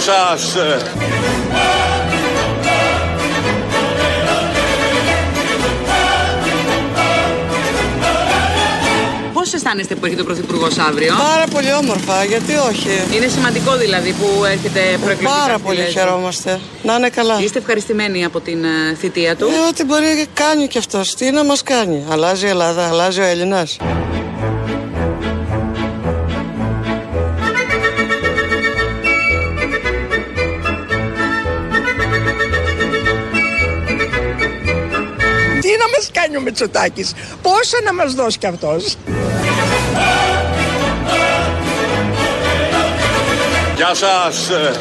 Γεια σας. Πώς αισθάνεστε που έχετε ο Πρωθυπουργός αύριο, Πάρα πολύ όμορφα, γιατί όχι; Είναι σημαντικό δηλαδή που έρχεται προεκλογικά. Πάρα στη πολύ Λέσβο. χαιρόμαστε. Να είναι καλά. Είστε ευχαριστημένοι από την ε, θητεία του; Ε, ό,τι μπορεί να κάνει κι αυτός. Τι να μας κάνει; Αλλάζει η Ελλάδα, αλλάζει ο Έλληνας. Μητσοτάκης, πόσα να μας δώσει κι αυτός; Γεια σας. Ε,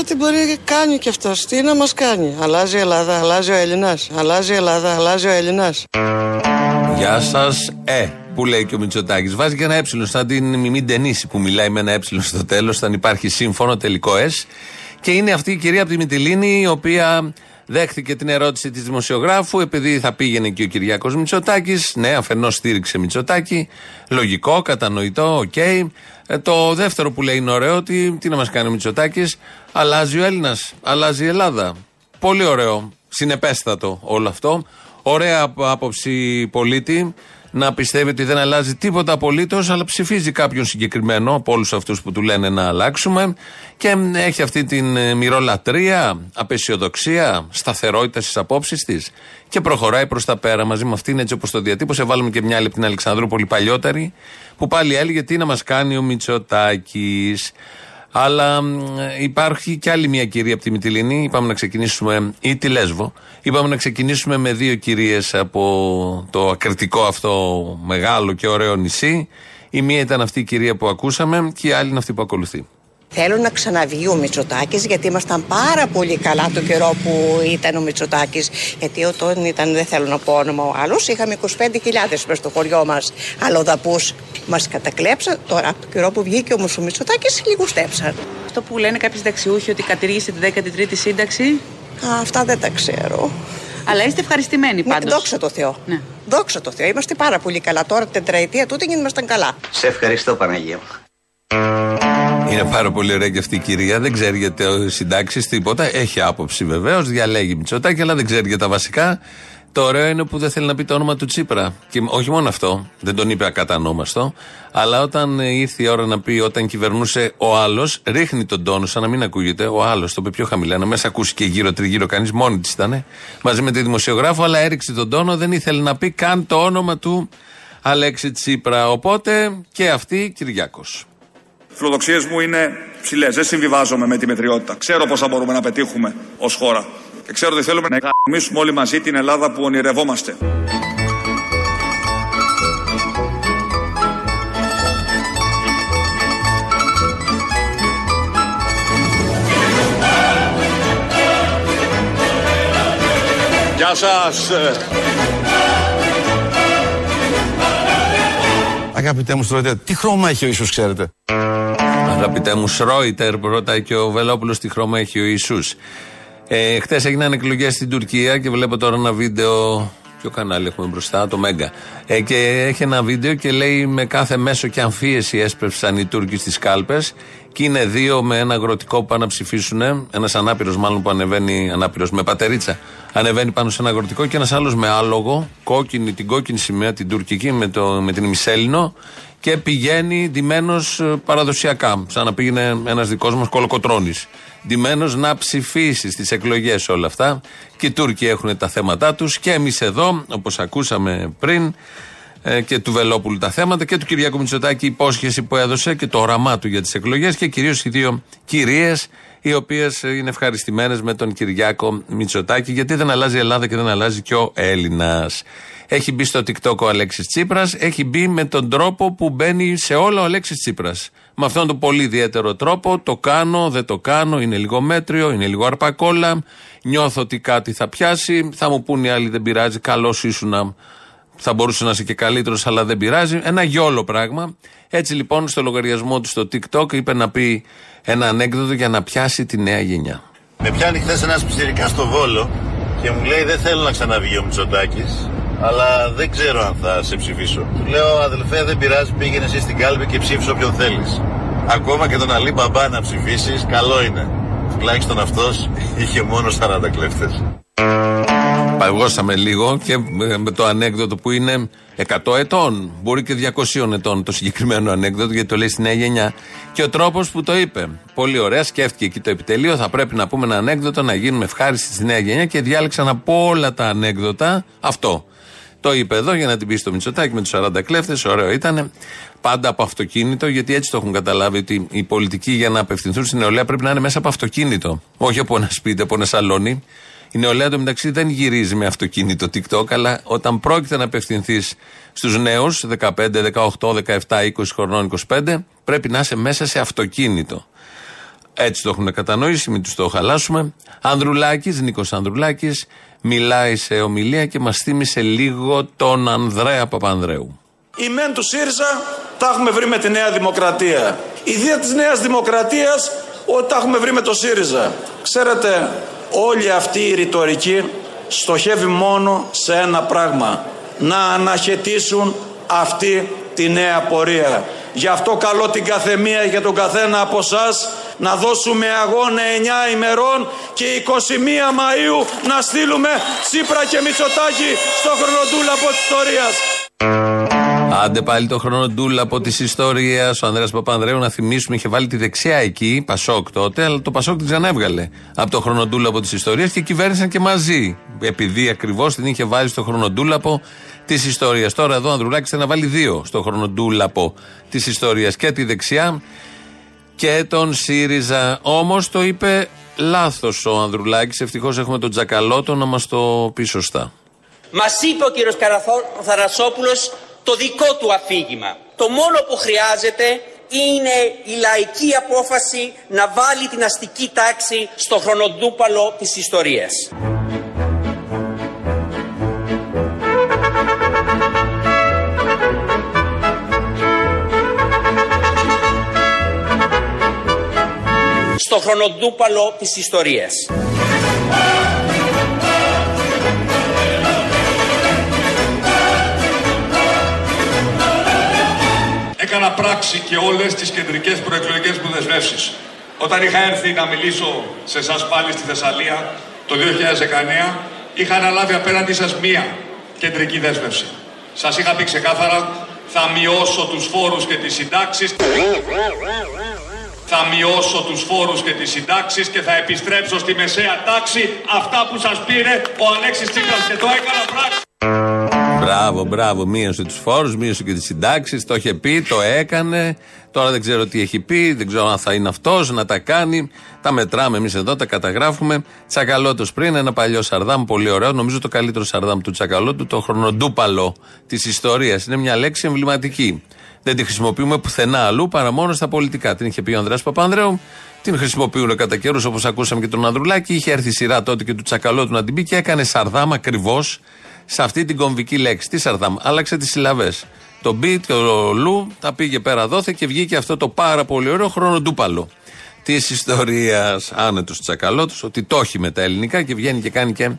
ό,τι μπορεί να κάνει κι αυτός. Τι να μας κάνει; Αλλάζει η Ελλάδα, αλλάζει ο Έλληνας. Αλλάζει η Ελλάδα, αλλάζει ο Έλληνας. Γεια σας, ε, που λέει και ο Μητσοτάκης. Βάζει και ένα ε, σαν την Μιμή Ντενίση που μιλάει με ένα ε στο τέλος, όταν υπάρχει σύμφωνο τελικό ε. Και είναι αυτή η κυρία από τη Μυτιλίνη, η οποία δέχτηκε την ερώτηση της δημοσιογράφου, επειδή θα πήγαινε και ο Κυριάκος Μητσοτάκης. Ναι, αφενός στήριξε Μητσοτάκη. Λογικό, κατανοητό, οκ. Ε, το δεύτερο που λέει είναι ωραίο, ότι τι να μας κάνει ο Μητσοτάκης. Αλλάζει ο Έλληνας, αλλάζει η Ελλάδα. Πολύ ωραίο, συνεπέστατο όλο αυτό. Ωραία απ- άποψη πολίτη να πιστεύει ότι δεν αλλάζει τίποτα απολύτως, αλλά ψηφίζει κάποιον συγκεκριμένο από όλους αυτούς που του λένε να αλλάξουμε και μ, έχει αυτή την ε, μυρολατρεία, απεσιοδοξία, σταθερότητα στις απόψεις της και προχωράει προς τα πέρα μαζί με αυτήν έτσι όπως το διατύπωσε. Βάλουμε και μια άλλη από την Αλεξανδρούπολη παλιότερη που πάλι έλεγε τι να μας κάνει ο Μητσοτάκης. Αλλά μ, υπάρχει και άλλη μια κυρία από τη Μυτιλίνη. Είπαμε να ξεκινήσουμε, ή τη Λέσβο. Είπαμε να ξεκινήσουμε με δύο κυρίες από το ακριτικό αυτό μεγάλο και ωραίο νησί. Η μία ήταν αυτή η κυρία που ακούσαμε και η άλλη είναι αυτή που ακολουθεί. Θέλω να ξαναβγεί ο Μητσοτάκης γιατί ήμασταν πάρα πολύ καλά το καιρό που ήταν ο Μητσοτάκης. Γιατί όταν ήταν, δεν θέλω να πω όνομα ο άλλος, είχαμε 25.000 μέσα στο χωριό μας αλλοδαπού. Μας κατακλέψαν. Τώρα από το καιρό που βγήκε όμω ο Μητσοτάκης, λιγουστέψαν. Αυτό που λένε κάποιοι συνταξιούχοι ότι κατηργήσε τη 13η σύνταξη. Α, αυτά δεν τα ξέρω. Αλλά είστε ευχαριστημένοι Ναι, πάντως. δόξα τω Θεώ. Ναι. Δόξα τω Θεώ. Είμαστε πάρα πολύ καλά. Τώρα τετραετία τούτη ήμασταν καλά. Σε ευχαριστώ Παναγία μου. Είναι πάρα πολύ ωραία και αυτή η κυρία. Δεν ξέρει για το συντάξεις τίποτα. Έχει άποψη βεβαίως, διαλέγει Μητσοτάκη, αλλά δεν ξέρει για τα βασικά. Το ωραίο είναι που δεν θέλει να πει το όνομα του Τσίπρα. Και όχι μόνο αυτό, δεν τον είπε ακατανόμαστο, αλλά όταν ε, ήρθε η ώρα να πει όταν κυβερνούσε ο άλλος, ρίχνει τον τόνο σαν να μην ακούγεται. Ο άλλος το είπε πιο χαμηλά, να μέσα ακούσει και γύρω τριγύρω κανείς, μόνη της ήταν, μαζί με τη δημοσιογράφο, αλλά έριξε τον τόνο, δεν ήθελε να πει καν το όνομα του Αλέξη Τσίπρα. Οπότε και αυτή Κυριάκος. Οι φιλοδοξίες μου είναι ψηλές. Δεν συμβιβάζομαι με τη μετριότητα. Ξέρω πώ θα μπορούμε να πετύχουμε ως χώρα. Και ξέρω ότι θέλουμε να οικοδομήσουμε όλοι μαζί την Ελλάδα που ονειρευόμαστε. Γεια σας. Αγαπητέ μου Στρόιτερ, τι χρώμα έχει ο Ιησούς ξέρετε; Αγαπητέ μου, Σρόιτερ, ρωτάει και ο Βελόπουλος τι χρώμα έχει ο Ιησούς. Ε, Χθες έγιναν εκλογές στην Τουρκία και βλέπω τώρα ένα βίντεο. Ποιο κανάλι έχουμε μπροστά, το Μέγκα. Ε, και έχει ένα βίντεο και λέει με κάθε μέσο και αμφίεση έσπευσαν οι Τούρκοι στις κάλπες. Και είναι δύο με ένα αγροτικό που πάνε να ψηφίσουν. Ένας ανάπηρος, μάλλον που ανεβαίνει, ανάπηρος με πατερίτσα. Ανεβαίνει πάνω σε ένα αγροτικό και ένας άλλος με άλογο, κόκκινη, την κόκκινη σημαία, την τουρκική με, το, με την ημισέλινο και πηγαίνει ντυμένος παραδοσιακά. Σαν να πήγαινε ένας δικός μας κολοκοτρόνη. Ντυμένος να ψηφίσει στις εκλογές όλα αυτά. Και οι Τούρκοι έχουν τα θέματα τους και εμείς εδώ, όπως ακούσαμε πριν, ε, και του Βελόπουλου τα θέματα και του Κυριάκου Μητσοτάκη η υπόσχεση που έδωσε και το όραμά του για τις εκλογές και κυρίως οι δύο κυρίες οι οποίες είναι ευχαριστημένες με τον Κυριάκο Μητσοτάκη γιατί δεν αλλάζει η Ελλάδα και δεν αλλάζει και ο Έλληνας. Έχει μπει στο TikTok ο Αλέξης Τσίπρας, έχει μπει με τον τρόπο που μπαίνει σε όλα ο Αλέξης Τσίπρας. Με αυτόν τον πολύ ιδιαίτερο τρόπο το κάνω, δεν το κάνω, είναι λίγο μέτριο, είναι λίγο αρπακόλα. Νιώθω ότι κάτι θα πιάσει, θα μου πούνε οι άλλοι δεν πειράζει, καλός ήσουν θα μπορούσε να είσαι και καλύτερος, αλλά δεν πειράζει. Ένα γιόλο πράγμα. Έτσι λοιπόν στο λογαριασμό του στο TikTok είπε να πει ένα ανέκδοτο για να πιάσει τη νέα γενιά. Με πιάνει χθες ένας πιτσιρικά στο Βόλο και μου λέει δεν θέλω να ξαναβγεί ο Μητσοτάκης. Αλλά δεν ξέρω αν θα σε ψηφίσω. Του λέω, αδελφέ, δεν πειράζει, πήγαινε εσύ στην κάλπη και ψήφισε όποιον θέλεις. Ακόμα και τον Αλή Μπαμπά να ψηφίσεις, καλό είναι. Τουλάχιστον αυτός είχε μόνο 40 κλέφτες. Παγώσαμε λίγο και με το ανέκδοτο που είναι 100 ετών, μπορεί και 200 ετών το συγκεκριμένο ανέκδοτο, γιατί το λέει στη νέα γενιά. Και ο τρόπος που το είπε. Πολύ ωραία, σκέφτηκε εκεί το επιτελείο. Θα πρέπει να πούμε ένα ανέκδοτο, να γίνουμε ευχάριστοι στη νέα γενιά και διάλεξαν από όλα τα ανέκδοτα αυτό. Το είπε εδώ για να την πει στο Μητσοτάκι με τους 40 κλέφτες. Ωραίο ήταν. Πάντα από αυτοκίνητο, γιατί έτσι το έχουν καταλάβει ότι οι πολιτικοί για να απευθυνθούν στην νεολαία πρέπει να είναι μέσα από αυτοκίνητο. Όχι από ένα σπίτι, από ένα σαλόνι. Η νεολαία του μεταξύ δεν γυρίζει με αυτοκίνητο TikTok, αλλά όταν πρόκειται να απευθυνθείς στους νέους, 15, 18, 17, 20 χρονών, 25, πρέπει να είσαι μέσα σε αυτοκίνητο. Έτσι το έχουν κατανοήσει, μην τους το χαλάσουμε. Ανδρουλάκης, Νίκος Ανδρουλάκης, μιλάει σε ομιλία και μας θύμισε λίγο τον Ανδρέα Παπανδρέου. Η μεν του ΣΥΡΙΖΑ τα έχουμε βρει με τη Νέα Δημοκρατία. Η δία της Νέας Δημοκρατίας ότι τα έχουμε βρει με το ΣΥΡΙΖΑ. Ξέρετε, όλη αυτή η ρητορική στοχεύει μόνο σε ένα πράγμα. Να αναχαιτήσουν αυτή τη νέα πορεία. Γι' αυτό καλώ την καθεμία και τον καθένα από εσάς να δώσουμε αγώνα 9 ημερών και 21 Μαΐου να στείλουμε Τσίπρα και Μητσοτάκη στο χρονοτούλαπο της ιστορίας. Άντε πάλι το χρόνο ντούλα από τη ιστορία. Ο Ανδρέας Παπανδρέου, να θυμίσουμε, είχε βάλει τη δεξιά εκεί, Πασόκ τότε, αλλά το Πασόκ την ξανέβγαλε από το χρονοτούλα από τη ιστορία και κυβέρνησαν και μαζί. Επειδή ακριβώς την είχε βάλει στο χρονοτούλαπο τη ιστορία. Τώρα εδώ ο Ανδρουλάκη θέλει να βάλει δύο στο χρονοτούλαπο τη ιστορία. Και τη δεξιά και τον ΣΥΡΙΖΑ. Όμως το είπε λάθος ο Ανδρουλάκης. Ευτυχώς έχουμε τον Τζακαλώτο να μας το πει σωστά. Μας είπε ο κύριος Θαρασόπουλος το δικό του αφήγημα. Το μόνο που χρειάζεται είναι η λαϊκή απόφαση να βάλει την αστική τάξη στο χρονοτούπαλο της ιστορίας. Στο χρονοτούπαλο της ιστορίας. έκανα πράξη και όλες τις κεντρικές προεκλογικές μου δεσμεύσεις. Όταν είχα έρθει να μιλήσω σε εσάς πάλι στη Θεσσαλία το 2019, είχα αναλάβει απέναντι σας μία κεντρική δέσμευση. Σας είχα πει ξεκάθαρα, θα μειώσω τους φόρους και τις συντάξεις. Θα μειώσω τους φόρους και τις συντάξεις και θα επιστρέψω στη μεσαία τάξη αυτά που σας πήρε ο Αλέξης Τσίπρας και το έκανα πράξη. Μπράβο, μπράβο. Μείωσε τους φόρους, μείωσε και τις συντάξεις. Το είχε πει, το έκανε. Τώρα δεν ξέρω τι έχει πει, δεν ξέρω αν θα είναι αυτός να τα κάνει. Τα μετράμε εμείς εδώ, τα καταγράφουμε. Τσακαλώτος πριν, ένα παλιό σαρδάμ, πολύ ωραίο. Νομίζω το καλύτερο σαρδάμ του Τσακαλώτου, το χρονοτούπαλο της ιστορίας. Είναι μια λέξη εμβληματική. Δεν τη χρησιμοποιούμε πουθενά αλλού παρά μόνο στα πολιτικά. Την είχε πει ο Ανδρέας Παπανδρέου, την χρησιμοποιούν κατά καιρούς όπως ακούσαμε και τον Ανδρουλάκη. Είχε έρθει η σειρά τότε και του Τσακαλώτου να την πει και έκανε σαρδάμ ακριβώς σε αυτή την κομβική λέξη. Τι Σαρδάμ, άλλαξε τις συλλαβές. Το μπιτ και ο λου τα πήγε πέρα δόθε και βγήκε αυτό το πάρα πολύ ωραίο χρονοτούπαλο της ιστορίας. Άνετος τσακαλώτος, ότι το έχει με τα ελληνικά και βγαίνει και κάνει και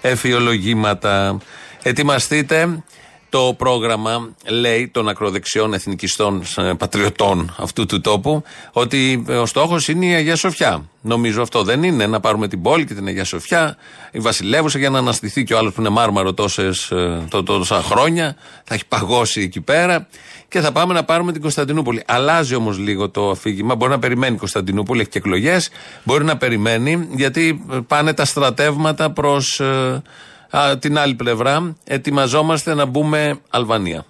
εφιολογήματα. Ετοιμαστείτε το πρόγραμμα λέει των ακροδεξιών εθνικιστών ε, πατριωτών αυτού του τόπου ότι ο στόχος είναι η Αγία Σοφιά. Νομίζω αυτό δεν είναι. Να πάρουμε την πόλη και την Αγία Σοφιά, η Βασιλεύουσα για να αναστηθεί και ο άλλος που είναι μάρμαρο τόσες, ε, τόσα χρόνια. Θα έχει παγώσει εκεί πέρα και θα πάμε να πάρουμε την Κωνσταντινούπολη. Αλλάζει όμως λίγο το αφήγημα. Μπορεί να περιμένει η Κωνσταντινούπολη, έχει και εκλογές. Μπορεί να περιμένει γιατί πάνε τα στρατεύματα προς ε, Α, την άλλη πλευρά, ετοιμαζόμαστε να μπούμε Αλβανία.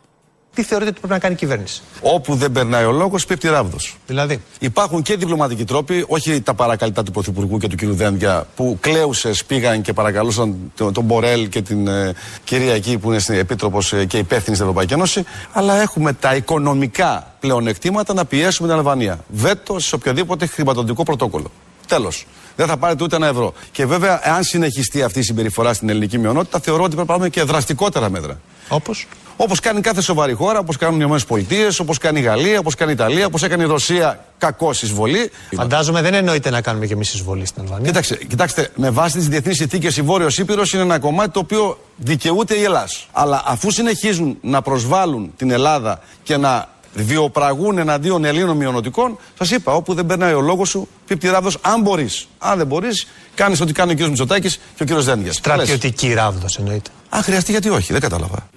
Τι θεωρείτε ότι πρέπει να κάνει η κυβέρνηση; Όπου δεν περνάει ο λόγος, πέφτει ράβδος. Δηλαδή; Υπάρχουν και διπλωματικοί τρόποι, όχι τα παρακαλυτά του Πρωθυπουργού και του κ. Δένδια, που κλαίουσε πήγαν και παρακαλούσαν τον, τον Μπορέλ και την ε, κυρία εκεί που είναι επίτροπος ε, και υπεύθυνη στην Ευρωπαϊκή Ένωση. Αλλά έχουμε τα οικονομικά πλεονεκτήματα να πιέσουμε την Αλβανία. Βέτο σε οποιοδήποτε χρηματοδοτικό πρωτόκολλο. Τέλος. Δεν θα πάρετε ούτε ένα ευρώ. Και βέβαια, αν συνεχιστεί αυτή η συμπεριφορά στην ελληνική μειονότητα, θεωρώ ότι πρέπει να πάρουμε και δραστικότερα μέτρα. Όπως; Όπως κάνει κάθε σοβαρή χώρα, όπως κάνουν οι ΗΠΑ, όπως κάνει η Γαλλία, όπως κάνει η Ιταλία, όπως έκανε η Ρωσία κακό εισβολή. Φαντάζομαι δεν εννοείται να κάνουμε κι εμείς εισβολή στην Αλβανία. Κοίταξε, κοιτάξτε, με βάση τις διεθνείς συνθήκες η Βόρειος Ήπειρος είναι ένα κομμάτι το οποίο δικαιούται η Ελλάδα. Αλλά αφού συνεχίζουν να προσβάλλουν την Ελλάδα και να βιοπραγούν εναντίον Ελλήνων μειονοτικών, σα είπα, όπου δεν περνάει ο λόγο σου, πίπτη ράβδο, αν μπορεί. Αν δεν μπορεί, κάνει ό,τι κάνει ο κ. Μητσοτάκη και ο κ. Δένδια. Στρατιωτική ράβδο εννοείται. Αν χρειαστεί, γιατί όχι, δεν κατάλαβα.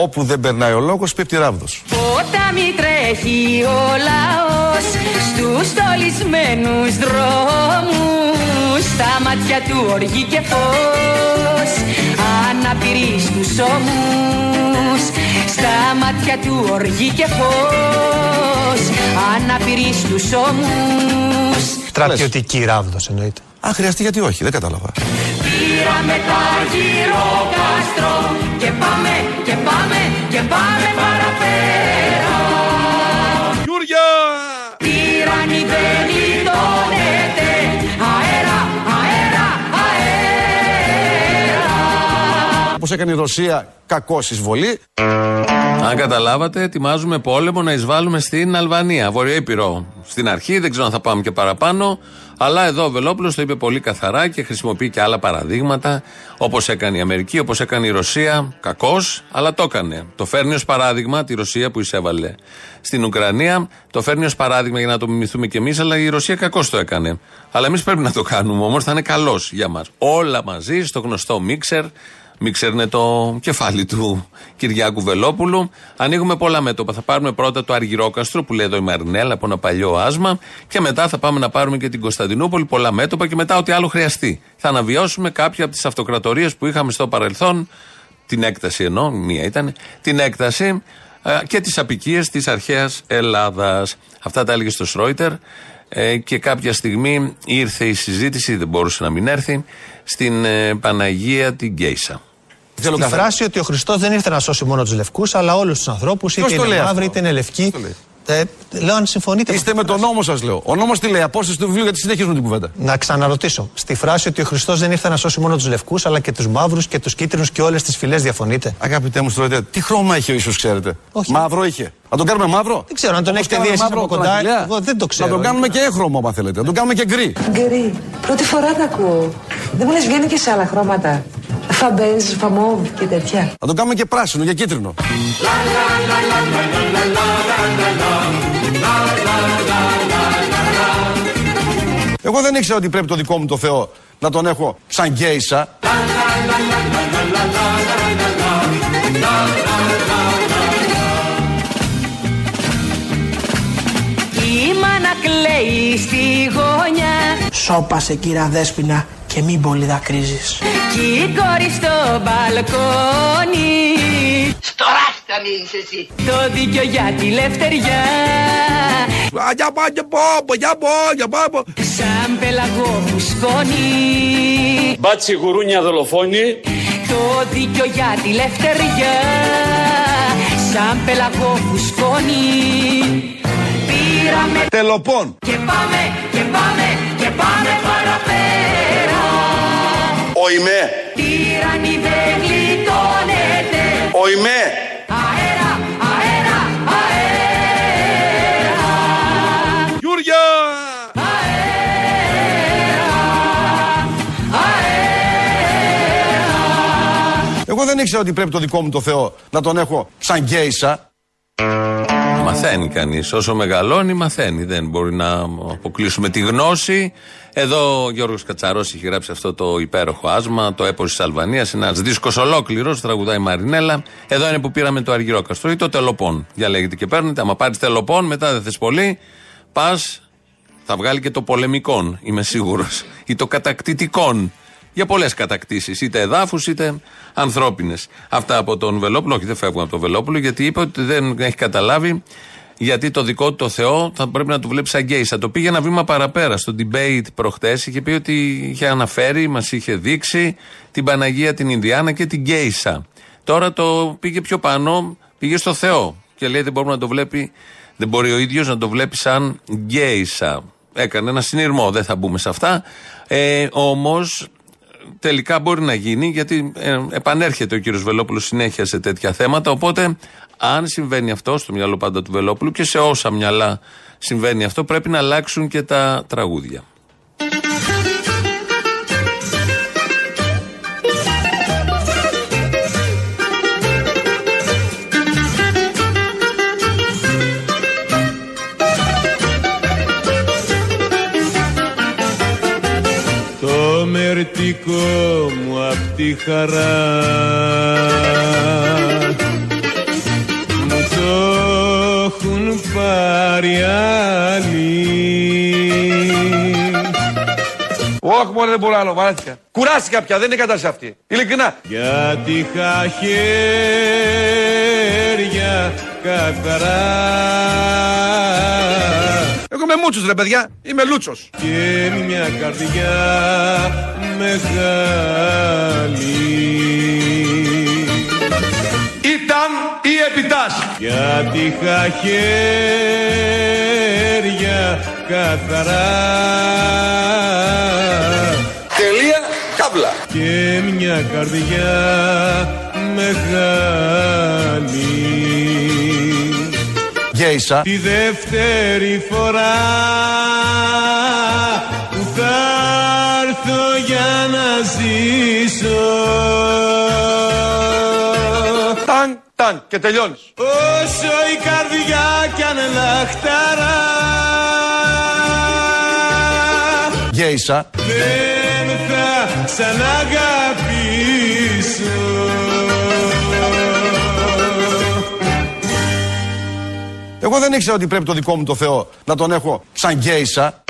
Όπου δεν περνάει ο λόγος, πέφτει ράβδος. Ποτάμι τρέχει ο λαός στους στολισμένους δρόμους στα μάτια του οργή και φως αναπηρεί στους ώμους στα μάτια του οργή και φως αναπηρεί στους ώμους Στρατιωτική ράβδος εννοείται. Αν χρειαστεί, γιατί όχι, δεν κατάλαβα. Πήραμε τα γύρω κάστρο και πάμε και πάμε έκανε η Ρωσία κακό εισβολή. Αν καταλάβατε, ετοιμάζουμε πόλεμο να εισβάλλουμε στην Αλβανία, Βορειοήπειρο. Στην αρχή, δεν ξέρω αν θα πάμε και παραπάνω. Αλλά εδώ ο Βελόπουλος το είπε πολύ καθαρά και χρησιμοποιεί και άλλα παραδείγματα, όπως έκανε η Αμερική, όπως έκανε η Ρωσία. Κακός, αλλά το έκανε. Το φέρνει ως παράδειγμα τη Ρωσία που εισέβαλε στην Ουκρανία. Το φέρνει ως παράδειγμα για να το μιμηθούμε κι εμείς, αλλά η Ρωσία κακώς το έκανε. Αλλά εμείς πρέπει να το κάνουμε όμως, θα είναι καλός για μας. Όλα μαζί στο γνωστό μίξερ μην ξέρουν το κεφάλι του Κυριάκου Βελόπουλου. Ανοίγουμε πολλά μέτωπα. Θα πάρουμε πρώτα το Αργυρόκαστρο που λέει εδώ η Μαρινέλα από ένα παλιό άσμα και μετά θα πάμε να πάρουμε και την Κωνσταντινούπολη. Πολλά μέτωπα και μετά ό,τι άλλο χρειαστεί. Θα αναβιώσουμε κάποια από τις αυτοκρατορίες που είχαμε στο παρελθόν. Την έκταση εννοώ, μία ήταν. Την έκταση ε, και τις απικίες της αρχαίας Ελλάδας. Αυτά τα έλεγε στο Σρόιτερ. Ε, και κάποια στιγμή ήρθε η συζήτηση, δεν μπορούσε να μην έρθει, στην ε, Παναγία την Γκέισα. Στη φράση ότι ο Χριστός δεν ήρθε να σώσει μόνο τους λευκούς, αλλά όλους τους ανθρώπους, είτε είναι μαύροι είτε είναι λευκοί. Ε, λέω αν συμφωνείτε. Είστε με τον νόμο σας, λέω. Ο νόμος τι λέει, απόσταση του βιβλίου, γιατί συνεχίζουμε την κουβέντα. Να ξαναρωτήσω. Στη φράση ότι ο Χριστός δεν ήρθε να σώσει μόνο τους λευκούς, αλλά και τους μαύρους και τους κίτρινους και όλες τις φυλές, διαφωνείτε; Αγαπητέ μου, στρώτε, τι χρώμα είχε ο ίσω, ξέρετε; Όχι. Μαύρο είχε. Να τον κάνουμε μαύρο; Δεν ξέρω, αν τον Όπως έχετε δει κάναμε εσεί από μαύρο κοντά. τον Εγώ δεν το ξέρω. Να τον κάνουμε και έχρωμο, αν θέλετε. Να τον κάνουμε και γκρι. Γκρι. Πρώτη φορά τα ακούω. Δεν μου λες βγαίνει και σε άλλα χρώματα. Φαμπέζ, φαμόβ και τέτοια. Να τον κάνουμε και πράσινο και κίτρινο. Εγώ δεν ήξερα ότι πρέπει το δικό μου το Θεό να τον έχω σαν γκέισα. Η μάνα κλαίει στη γωνιά Σώπασε κύρα Δέσποινα και μην πολύ δακρύζεις. Κι η κόρη στο μπαλκόνι Στο ράστα μείνεις εσύ. Το δίκιο για τη λευτεριά Για πάω, για πάω, για πάω, για πάω. Σαν πελαγό φουσκώνει Μπάτσι γουρούνια δολοφόνη. Το δίκιο για τη λευτεριά Σαν πελαγό φουσκώνει Πήραμε Τελοπών. και πάμε και πάμε και πάμε παραπέρα Ο Ιμέ. Τύραννη δεν γλιτώνεται Ο Ιμέ. Αέρα, αέρα, αέρα Γιούρια! Εγώ δεν ήξερα ότι πρέπει το δικό μου το Θεό να τον έχω σαν γκέισα. Μαθαίνει κανείς. Όσο μεγαλώνει, μαθαίνει. Δεν μπορεί να αποκλείσουμε τη γνώση. Εδώ ο Γιώργος Κατσαρός έχει γράψει αυτό το υπέροχο άσμα, το έπος της Αλβανίας. Ένας δίσκος ολόκληρος, τραγουδάει η Μαρινέλα. Εδώ είναι που πήραμε το Αργυρόκαστρο ή το Τελοπών. Διαλέγετε και παίρνετε. Άμα πάρεις Τελοπών, μετά δεν θες πολύ, πας. Θα βγάλει και το πολεμικών, είμαι σίγουρος. ή το κατακτητικών. Για πολλές κατακτήσεις, είτε εδάφους είτε ανθρώπινες. Αυτά από τον Βελόπουλο. Όχι, δεν φεύγουν από τον Βελόπουλο, γιατί είπε ότι δεν έχει καταλάβει γιατί το δικό του το Θεό θα πρέπει να του βλέπει σαν γκέισα. Το πήγε ένα βήμα παραπέρα. Στο debate προχτές είχε πει ότι είχε αναφέρει, μας είχε δείξει την Παναγία την Ινδιάνα και την γκέισα. Τώρα το πήγε πιο πάνω, Πήγε στο Θεό και λέει δεν μπορεί να το βλέπει, δεν μπορεί ο ίδιος να το βλέπει σαν γκέισα. Έκανε ένα συνειρμό, δεν θα μπούμε σε αυτά. Ε, Όμως τελικά μπορεί να γίνει γιατί ε, επανέρχεται ο κύριος Βελόπουλος συνέχεια σε τέτοια θέματα. Οπότε, αν συμβαίνει αυτό στο μυαλό πάντα του Βελόπουλου και σε όσα μυαλά συμβαίνει αυτό, πρέπει να αλλάξουν και τα τραγούδια. Μερτικό μου απ' τη χαρά μου το έχουν πάρει άλλοι Όχι μόνο δεν μπορώ άλλο, βαράθηκα. Κουράστηκα πια, δεν είναι κατάσταση αυτή. Ειλικρινά. γιατί είχα χέρια καθαρά Εγώ είμαι μούτσος ρε παιδιά, είμαι λούτσος. και μια καρδιά μεγάλη Ήταν ή επιτάς. γιατί είχα χέρια καθαρά Τελεία, κάβλα. και μια καρδιά μεγάλη Γκέισα. Τη δεύτερη φορά που θα έρθω για να ζήσω Ταν, ταν και τελειώνεις. Όσο η καρδιά κι αν λαχταρά Γκέισα. Δεν θα ξαναγαπήσω Εγώ δεν ήξερα ότι πρέπει το δικό μου το Θεό να τον έχω σαν γκέισα.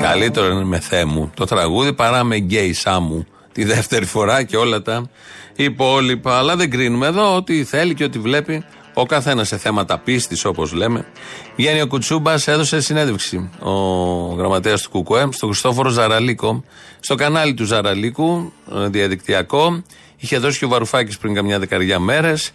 Καλύτερο είναι με θέ μου το τραγούδι παρά με γκέισά μου τη δεύτερη φορά και όλα τα υπόλοιπα. Αλλά δεν κρίνουμε εδώ ό,τι θέλει και ό,τι βλέπει ο καθένας σε θέματα πίστης, όπως λέμε. Βγαίνει ο Κουτσούμπας, έδωσε συνέντευξη ο γραμματέας του ΚΚΕ στον Χριστόφορο Ζαραλίκο, στο κανάλι του Ζαραλίκου, ε, διαδικτυακό. Είχε δώσει και ο Βαρουφάκης πριν καμιά δεκαριά μέρες.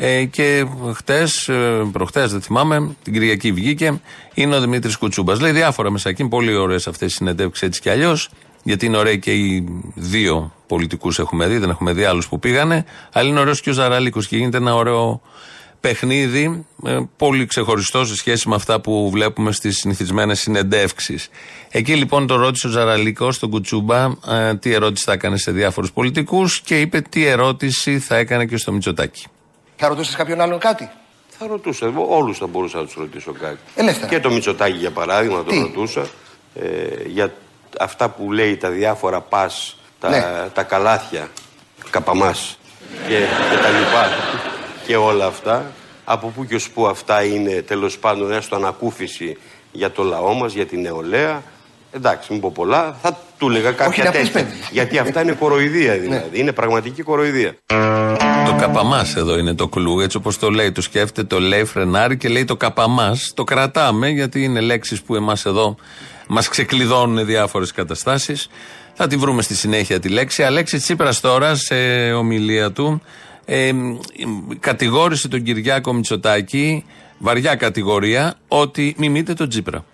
Ε, και χτες, προχτές, δεν θυμάμαι, την Κυριακή βγήκε, είναι ο Δημήτρης Κουτσούμπας. Λέει διάφορα μέσα εκεί, πολύ ωραίες αυτές οι συνεντεύξεις έτσι κι αλλιώς, γιατί είναι ωραίοι και οι δύο πολιτικούς έχουμε δει, δεν έχουμε δει άλλους που πήγανε, αλλά είναι ωραίος και ο Ζαραλίκο και γίνεται ένα ωραίο παιχνίδι, ε, πολύ ξεχωριστό σε σχέση με αυτά που βλέπουμε στις συνηθισμένες συνεντεύξεις. Εκεί λοιπόν το ρώτησε ο Ζαραλίκος στον Κουτσούμπα ε, τι ερώτηση θα έκανε σε διάφορους πολιτικούς και είπε τι ερώτηση θα έκανε και στο Μητσοτάκι. Θα ρωτούσες κάποιον άλλον κάτι; Θα ρωτούσα. Όλους θα μπορούσα να τους ρωτήσω κάτι. Ελεύθερα. Και το Μητσοτάκι για παράδειγμα Τι; το ρωτούσα. Ε, για αυτά που λέει τα διάφορα πας, τα, Ναι. τα καλάθια, καπαμάς και, και τα λοιπά. και όλα αυτά. Από πού και ως πού αυτά είναι τέλος πάντων έστω ανακούφιση για το λαό μας, για την νεολαία. Εντάξει, μην πω πολλά, θα του έλεγα κάποια να πεις τέτοια. πέντε. Γιατί αυτά είναι κοροϊδία δηλαδή. Ναι. Είναι πραγματική κοροϊδία. Το καπαμάς εδώ είναι το κλου, έτσι όπως το λέει. Το σκέφτεται, το λέει, φρενάρει και λέει το καπαμάς. Το κρατάμε γιατί είναι λέξεις που εμάς εδώ μας ξεκλειδώνουν διάφορες καταστάσεις. Θα τη βρούμε στη συνέχεια τη λέξη. Αλέξη Τσίπρας τώρα σε ομιλία του ε, κατηγόρησε τον Κυριάκο Μητσοτάκη, βαριά κατηγορία, ότι μιμείται τον Τσίπρα.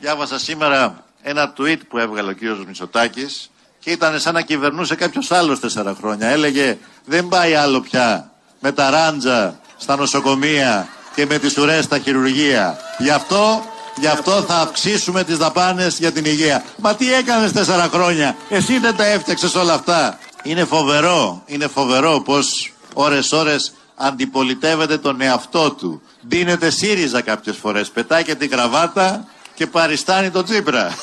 Διάβασα σήμερα ένα tweet που έβγαλε ο κύριος Μητσοτάκης και ήταν σαν να κυβερνούσε κάποιος άλλος τέσσερα χρόνια. Έλεγε δεν πάει άλλο πια με τα ράντζα στα νοσοκομεία και με τις ουρές στα χειρουργεία. Γι' αυτό, γι' αυτό θα αυξήσουμε τις δαπάνες για την υγεία. Μα τι έκανες τέσσερα χρόνια, εσύ δεν τα έφτιαξες όλα αυτά. Είναι φοβερό, είναι φοβερό πως ώρες ώρες αντιπολιτεύεται τον εαυτό του. Δίνεται ΣΥΡΙΖΑ κάποιες φορές, πετάει και την κραβάτα και παριστάνει τον Τσίπρα.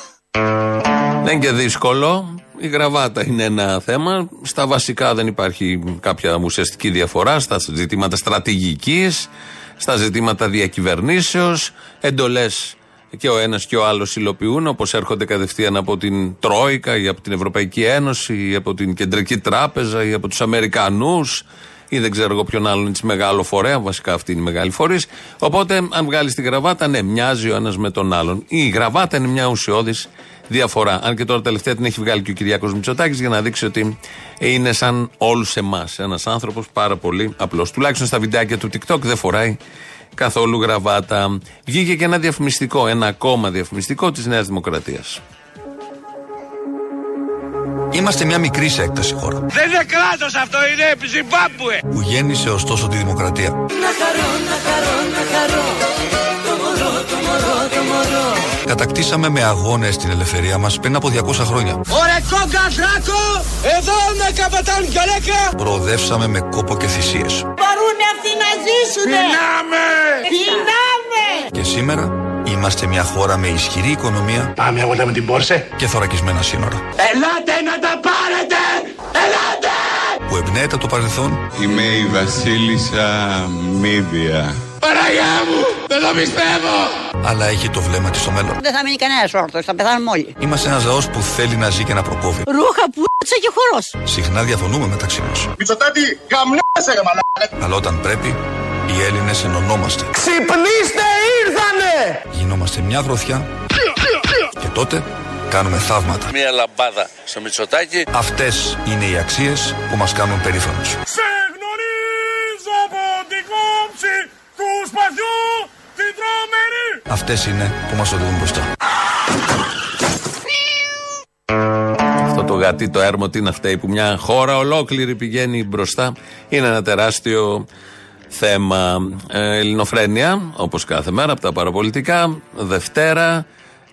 Δεν είναι και δύσκολο. Η γραβάτα είναι ένα θέμα. Στα βασικά δεν υπάρχει κάποια ουσιαστική διαφορά. Στα ζητήματα στρατηγικής, στα ζητήματα διακυβερνήσεως. Εντολές και ο ένας και ο άλλος υλοποιούν όπως έρχονται κατευθείαν από την Τρόικα ή από την Ευρωπαϊκή Ένωση ή από την Κεντρική Τράπεζα ή από τους Αμερικανούς ή δεν ξέρω εγώ ποιον άλλον της μεγάλο φορέα. Βασικά αυτή είναι η μεγάλη φορής. Οπότε, αν βγάλεις τη γραβάτα, ναι, μοιάζει ο ένας με τον άλλον. Η γραβάτα είναι μια ουσιώδης διαφορά. Αν και τώρα τελευταία την έχει βγάλει και ο Κυριάκος Μητσοτάκης για να δείξει ότι είναι σαν όλους εμάς. Ένας άνθρωπος πάρα πολύ απλός. Τουλάχιστον στα βιντεάκια του TikTok δεν φοράει καθόλου γραβάτα. Βγήκε και ένα διαφημιστικό, ένα ακόμα διαφημιστικό της Νέας Δημοκρατίας. Είμαστε μια μικρή σε έκταση χώρα. Δεν είναι κράτος αυτό, είναι Ζιμπάμπουε. Που γέννησε ωστόσο τη δημοκρατία. Να χαρώ, να χαρώ, να χαρώ. Το μωρό, το μωρό, το μωρό. Κατακτήσαμε με αγώνες την ελευθερία μας πριν από 200 χρόνια. Ωρε κόγκα δράκο, εδώ με καπατάν καλέκα. Προοδεύσαμε με κόπο και θυσίες. Μπορούν αυτοί να ζήσουνε. Πεινάμε. Πεινάμε. Και σήμερα είμαστε μια χώρα με ισχυρή οικονομία. Πάμε αγώνα με την πόρσε. Και θωρακισμένα σύνορα. Ελάτε να τα πάρετε. Ελάτε. Που εμπνέεται από το παρελθόν. Είμαι η Βασίλισσα Μίδια. Παραγιά μου, δεν το πιστεύω. Αλλά έχει το βλέμμα της στο μέλλον. Δεν θα μείνει κανένας όρθιος, θα πεθάνουμε όλοι. Είμαστε ένας λαός που θέλει να ζει και να προκόβει. Ρούχα που και χορός. Συχνά διαφωνούμε μεταξύ μας. Μητσοτάτη, γαμνάσαι ρε μαλάκα. Αλλά όταν πρέπει, οι Έλληνες ενωνόμαστε. Ξυπνήστε, ήρθανε. Γινόμαστε μια γροθιά και τότε κάνουμε θαύματα. Μία λαμπάδα στο Μητσοτάκι. Αυτές είναι οι αξίες που μας κάνουν περήφανος. Σε γνωρίζω από την κόμψη του σπαθιού την τρομερή. Αυτές είναι που μας οδηγούν μπροστά. Αυτό το γατί, το έρμο, τι είναι αυτά που μια χώρα ολόκληρη πηγαίνει μπροστά. Είναι ένα τεράστιο θέμα. Ε, ελληνοφρένεια, όπως κάθε μέρα από τα παραπολιτικά. Δευτέρα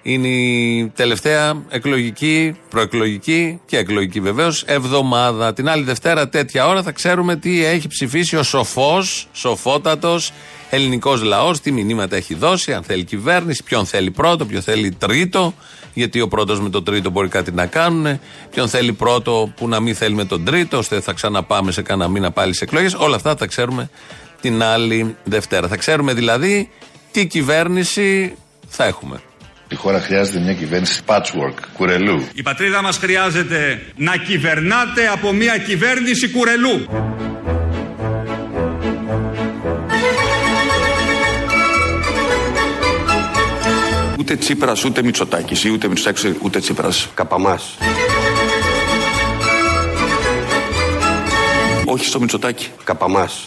είναι η τελευταία εκλογική, προεκλογική και εκλογική βεβαίως εβδομάδα. Την άλλη Δευτέρα, τέτοια ώρα, θα ξέρουμε τι έχει ψηφίσει ο σοφός, σοφότατος ελληνικός λαός, τι μηνύματα έχει δώσει, αν θέλει κυβέρνηση, ποιον θέλει πρώτο, ποιον θέλει τρίτο, γιατί ο πρώτος με τον τρίτο μπορεί κάτι να κάνουν, ποιον θέλει πρώτο που να μην θέλει με τον τρίτο, ώστε θα ξαναπάμε σε κανένα μήνα πάλι σε εκλογές. Όλα αυτά θα ξέρουμε την άλλη Δευτέρα. Θα ξέρουμε δηλαδή τι κυβέρνηση θα έχουμε. Η χώρα χρειάζεται μια κυβέρνηση patchwork, κουρελού. Η πατρίδα μας χρειάζεται να κυβερνάτε από μια κυβέρνηση κουρελού. Ούτε Τσίπρας, ούτε Μητσοτάκης ή ούτε Μητσοτάκης, ούτε Τσίπρας. Καπαμάς. Όχι στο Μητσοτάκη. Καπαμάς.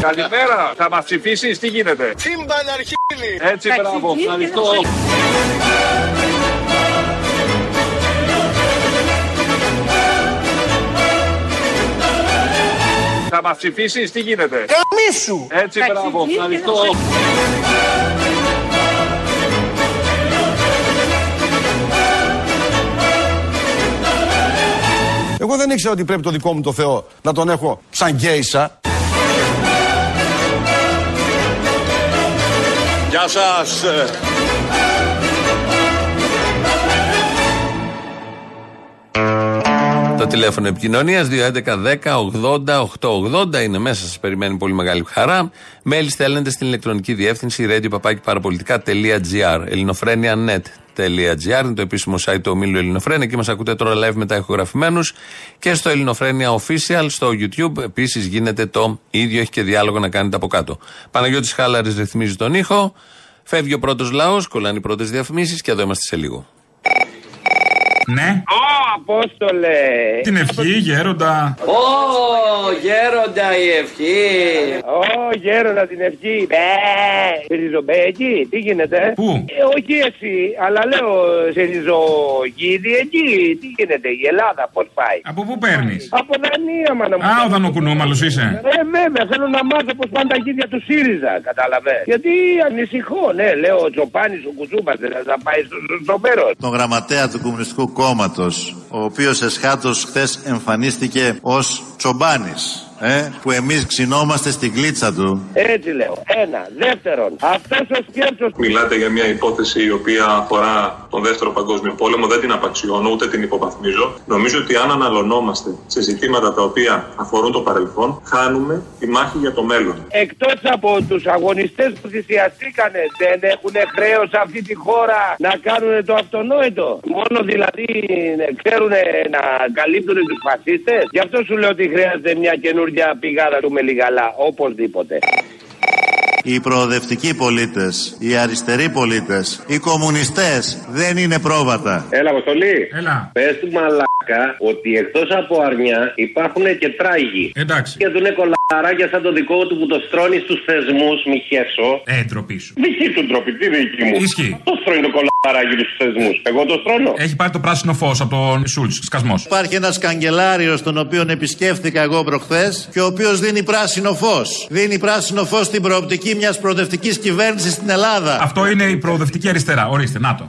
Καλημέρα, θα μας ψηφίσεις, τι γίνεται; Τσίμπαν αρχίλη. Έτσι, μπράβο, ευχαριστώ. Θα μας ψηφίσεις, τι γίνεται; Καμίσου. Έτσι, μπράβο, ευχαριστώ. Δεν ήξερα ότι πρέπει το δικό μου το Θεό να τον έχω σαν γκέισα. Γεια σας. Το τηλέφωνο επικοινωνίας 211-10-80-880 είναι μέσα. Σας περιμένει πολύ μεγάλη χαρά. Μέλη στέλνετε στην ηλεκτρονική διεύθυνση radio.parapolitica.gr ελληνοφρένια.net.gr είναι το επίσημο site του ομίλου Ελληνοφρένια. Εκεί μας ακούτε τώρα live μετά ηχογραφημένους. Και στο Ελληνοφρένια Official στο YouTube επίσης γίνεται το ίδιο. Έχει και διάλογο να κάνετε από κάτω. Παναγιώτης Χάλαρης ρυθμίζει τον ήχο. Φεύγει ο πρώτος λαός, κολλάνε οι πρώτες διαφημίσεις και εδώ είμαστε σε λίγο. Ναι. Ω, Απόστολε. Την ευχή, γέροντα. Ω, γέροντα η ευχή. Ω, γέροντα την ευχή. Μπε. Ριζομπέκι, τι γίνεται; Πού; Ε, όχι εσύ, αλλά λέω σε ριζογίδι εκεί. Τι γίνεται, η Ελλάδα, πώς πάει; Από πού παίρνεις; Από Δανία, μάνα μου. Α, ο δανοκουνόμαλος είσαι. Ε, βέβαια, θέλω να μάθω πώς πάνε τα γίδια του ΣΥΡΙΖΑ, κατάλαβες. Γιατί ανησυχώ, ναι, λέω ο Τσοπάνη, ο Κουτσούπα, δεν θα πάει στο σωστό μέρος. Τον γραμματέα του Κομμουνιστικού Κόμματος, ο οποίος εσχάτως χθες εμφανίστηκε ως Τσομπάνης. Ε, που εμείς ξυνόμαστε στην κλίτσα του. Έτσι λέω. Ένα. Δεύτερον, αυτός ο σκέψος... Μιλάτε για μια υπόθεση η οποία αφορά τον δεύτερο παγκόσμιο πόλεμο. Δεν την απαξιώνω ούτε την υποβαθμίζω. Νομίζω ότι αν αναλωνόμαστε σε ζητήματα τα οποία αφορούν το παρελθόν, χάνουμε τη μάχη για το μέλλον. Εκτός από τους αγωνιστές που θυσιαστήκανε, δεν έχουν χρέος αυτή τη χώρα να κάνουν το αυτονόητο. Μόνο δηλαδή ξέρουν να καλύπτουν τους φασίστες. Γι' αυτό σου λέω ότι χρειάζεται μια καινούργια πηγάδα του Μελιγαλά, οπωσδήποτε. Οι προοδευτικοί πολίτες, οι αριστεροί πολίτες, οι κομμουνιστές δεν είναι πρόβατα. Έλα, Αποστολή. Έλα. Πες του μαλάκα ότι εκτός από αρνιά υπάρχουν και τράγοι. Εντάξει. Και του είναι κολαράκια σαν το δικό του που το στρώνεις στους θεσμούς, μη χέσω. Ε, ντροπή σου. Δική του ντροπή, τι δική μου; Ισχύει. Το στρώνει το κολαράκι τους στους θεσμούς. Εγώ το στρώνω. Έχει πάρει το πράσινο φως από τον Σούλτς, σκασμός. Υπάρχει ένας καγκελάριος τον οποίο επισκέφθηκα εγώ προχθές και ο οποίος δίνει πράσινο φως. Δίνει πράσινο φως στην προοπτική μιας προοδευτικής κυβέρνησης στην Ελλάδα. Αυτό είναι η προοδευτική αριστερά. Ορίστε, να το.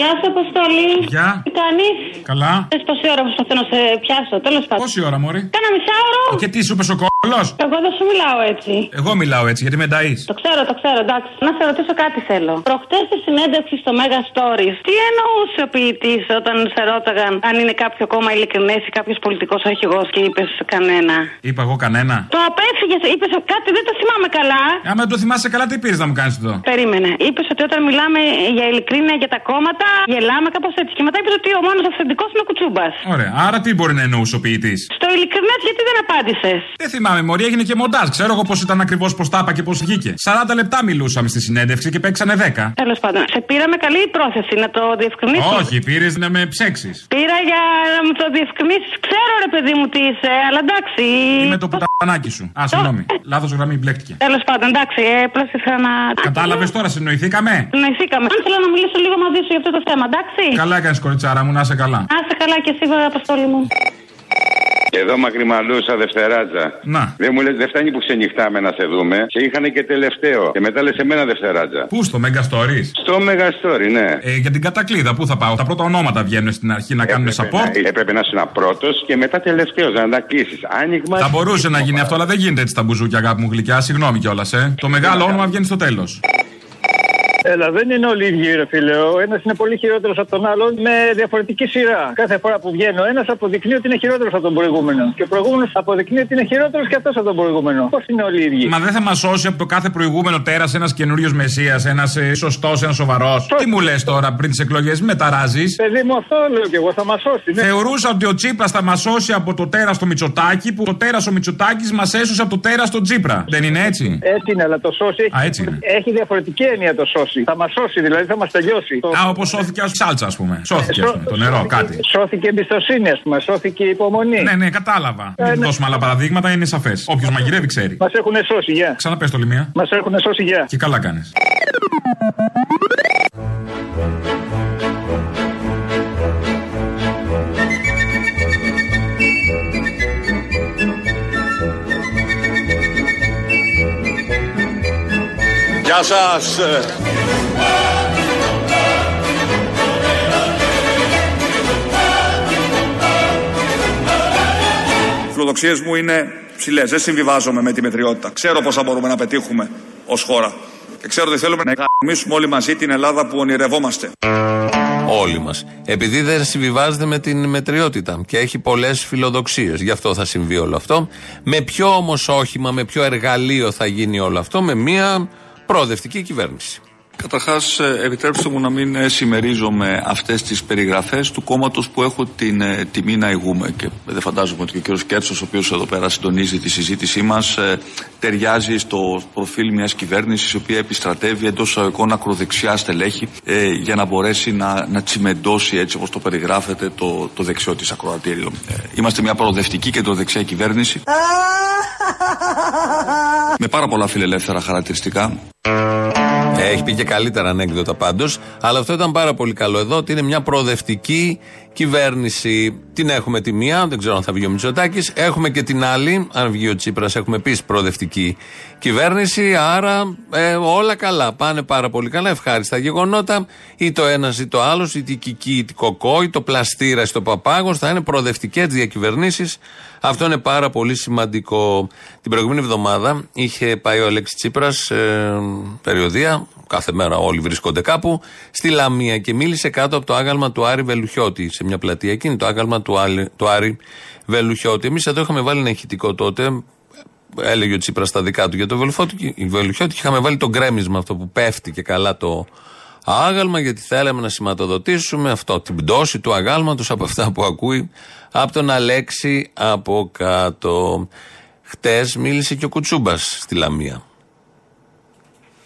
Γεια σου, Αποστολή. Γεια. Τι κάνεις; Καλά. Θε πόση ώρα προσπαθώ να σε πιάσω, τέλος πάντων. Πόση ώρα, Μωρή; Κάνα μισάωρο. Και τι σου είπε ο κόλλο. Εγώ δεν σου μιλάω έτσι. Εγώ μιλάω έτσι γιατί με ενταείς. Το ξέρω, το ξέρω, εντάξει. Να σε ρωτήσω κάτι θέλω. Προχτές στη συνέντευξη στο Mega Stories, τι εννοούσε ο ποιητής όταν σε ρώταγαν αν είναι κάποιο κόμμα ειλικρινές ή κάποιος πολιτικός αρχηγός και είπες κανένα; Είπα εγώ κανένα. Το απέφυγε, είπες κάτι, δεν το θυμάμαι καλά. Άμα δεν το θυμάσαι καλά, τι πήρες να μου κάνεις εδώ; Περίμενε. Είπες ότι όταν μιλάμε για ειλικρίνεια για τα κόμματα, γελάμε κάπως έτσι. Και μετά είπες ότι ο μόνος αυθεντικός είναι ο κουτσούμπας. Ωραία. Άρα τι μπορεί να εννοούσε ο ποιητής; Στο ειλικρινές, γιατί δεν απάντησες; Δεν θυμάμαι, Μωρή, έγινε και μοντάζ. Ξέρω εγώ πώς ήταν ακριβώς πώς τα είπα και πώς βγήκε. 40 λεπτά μιλούσαμε στη συνέντευξη και παίξανε 10. Τέλος πάντων, σε πήρα με καλή πρόθεση να το διευκρινίσω. Όχι, πήρες να με ψέξεις. Πήρα για να μου το διευκρινίσεις. Ξέρω ρε παιδί μου τι είσαι, αλλά εντάξει. Είμαι το πουτανάκι σου. Α, συγγνώμη. Λάθος γραμμή μπλέκτηκε. Τέλος πάντων, εντάξει, ε, απλώ ήθελα να. Κατάλαβες τώρα, συνοηθήκαμε; Συνοηθήκαμε. Αν θέλω να μιλήσω λίγο μαζί σου για αυτό το θέμα, εντάξει. Καλά έκανες κοριτσάρα μου, να είσαι καλά. Να είσαι καλά και εσύ, βέβαια, αποστόλη μου. Εδώ μακριμαλούσα Δευτεράτζα. Να. Δεν μου λες, δεν φτάνει που ξενυχτάμε να σε δούμε. Σε είχαν και τελευταίο. Και μετά λες εμένα Δευτεράτζα. Πού στο Megastories. Στο Megastory, ναι. Ε, για την κατακλείδα, πού θα πάω; Τα πρώτα ονόματα βγαίνουν στην αρχή να κάνουν support. Να, έπρεπε να είσαι πρώτος και μετά τελευταίος να τα κλείσεις. Άνοιγμα. Θα μπορούσε να γίνει αυτό, αλλά δεν γίνεται έτσι τα μπουζούκια, αγάπη μου γλυκιά. Συγγνώμη κιόλας, ε. Το μεγάλο όνομα βγαίνει στο τέλος. Έλα, δεν είναι όλοι οι ίδιοι, ρε φίλε. Ο ένας είναι πολύ χειρότερος από τον άλλον με διαφορετική σειρά. Κάθε φορά που βγαίνει ο ένας αποδεικνύει ότι είναι χειρότερος από τον προηγούμενο. Και ο προηγούμενος αποδεικνύει ότι είναι χειρότερος και αυτός από τον προηγούμενο. Πώς είναι όλοι οι ίδιοι; Μα δεν θα μας σώσει από το κάθε προηγούμενο τέρας ένας καινούριος μεσίας, ένας ε, σωστός, ένας σοβαρός. Τι μου λες τώρα πριν τις εκλογές, με ταράζεις; Παιδί μου, αυτό λέω και εγώ, θα μας σώσει. Ναι. Θεωρούσα ότι ο Τσίπρας θα μας σώσει από το τέρας στο Μητσοτάκι, που το τέρας ο Μητσοτάκι μας έσωσε από το τέρας στο Τσίπρα. Δεν είναι έτσι; Έτσι είναι, αλλά το σώσει Α, έτσι είναι. έχει διαφορετική έννοια το σώσει. Θα μας σώσει, δηλαδή θα μας τελειώσει. Α, όπως σώθηκε ο Σάλτσα, ας πούμε. Σώθηκε, Ε, ας πούμε, το νερό, σώθηκε- κάτι. Σώθηκε εμπιστοσύνη, ας πούμε. Σώθηκε υπομονή. Ναι, ναι, κατάλαβα. Ε, Μην ναι. δώσουμε άλλα παραδείγματα, είναι σαφές. Όποιος μαγειρεύει ξέρει. Μας έχουν σώσει, γεια. Ξαναπες το λιμία. Μας έχουν σώσει, γεια. Και καλά κάνεις. Γεια σας. Οι φιλοδοξίες μου είναι ψηλές. Δεν συμβιβάζομαι με τη μετριότητα. Ξέρω πόσα μπορούμε να πετύχουμε ως χώρα. Και ξέρω ότι θέλουμε να γαμίσουμε όλοι μαζί την Ελλάδα που ονειρευόμαστε. Όλοι μας. Επειδή δεν συμβιβάζεται με την μετριότητα και έχει πολλές φιλοδοξίες. Γι' αυτό θα συμβεί όλο αυτό. Με ποιο όμως όχημα, με ποιο εργαλείο θα γίνει όλο αυτό, με μια προοδευτική κυβέρνηση. Καταρχάς, επιτρέψτε μου να μην ε, συμμερίζομαι αυτές τις περιγραφές του κόμματος που έχω την ε, τιμή να ηγούμε. Και δεν φαντάζομαι ότι και ο κ. Κέρτσος, ο οποίος εδώ πέρα συντονίζει τη συζήτησή μας, ταιριάζει στο προφίλ μιας κυβέρνησης η οποία επιστρατεύει εντός εισαγωγικών ακροδεξιά στελέχη ε, για να μπορέσει να, να τσιμεντώσει έτσι όπως το περιγράφεται το, το δεξιό της ακροατήριο. Ε, είμαστε μια προοδευτική κεντροδεξιά κυβέρνηση με πάρα πολλά φιλελεύθερα χαρακτηριστικά. Έχει πει και καλύτερα ανέκδοτα πάντως. Αλλά αυτό ήταν πάρα πολύ καλό εδώ ότι είναι μια προοδευτική κυβέρνηση. Την έχουμε τη μία, δεν ξέρω αν θα βγει ο Μητσοτάκης. Έχουμε και την άλλη, αν βγει ο Τσίπρας, έχουμε επίσης προοδευτική κυβέρνηση. Άρα ε, όλα καλά. Πάνε πάρα πολύ καλά. Ευχάριστα γεγονότα. Ή το ένας ή το άλλος, ή την Κική ή την Κοκό, ή το Πλαστήρα ή το Παπάγος. Θα είναι προοδευτικές διακυβερνήσεις Αυτό είναι πάρα πολύ σημαντικό. Την προηγούμενη εβδομάδα είχε πάει ο Αλέξης Τσίπρας, ε, περιοδία, κάθε μέρα όλοι βρίσκονται κάπου, στη Λαμία και μίλησε κάτω από το άγαλμα του Άρη Βελουχιώτη, σε μια πλατεία. Εκείνη το άγαλμα του, Άλη- του Άρη Βελουχιώτη. Εμείς εδώ είχαμε βάλει ένα ηχητικό τότε, έλεγε ο Τσίπρας στα δικά του για το Βελουχιώτη, Βελουχιώτη και είχαμε βάλει το γκρέμισμα αυτό που πέφτει και καλά το άγαλμα γιατί θέλαμε να σηματοδοτήσουμε αυτό, την πτώση του αγάλματος από αυτά που ακούει από τον Αλέξη από κάτω. Χτες μίλησε και ο Κουτσούμπας στη Λαμία.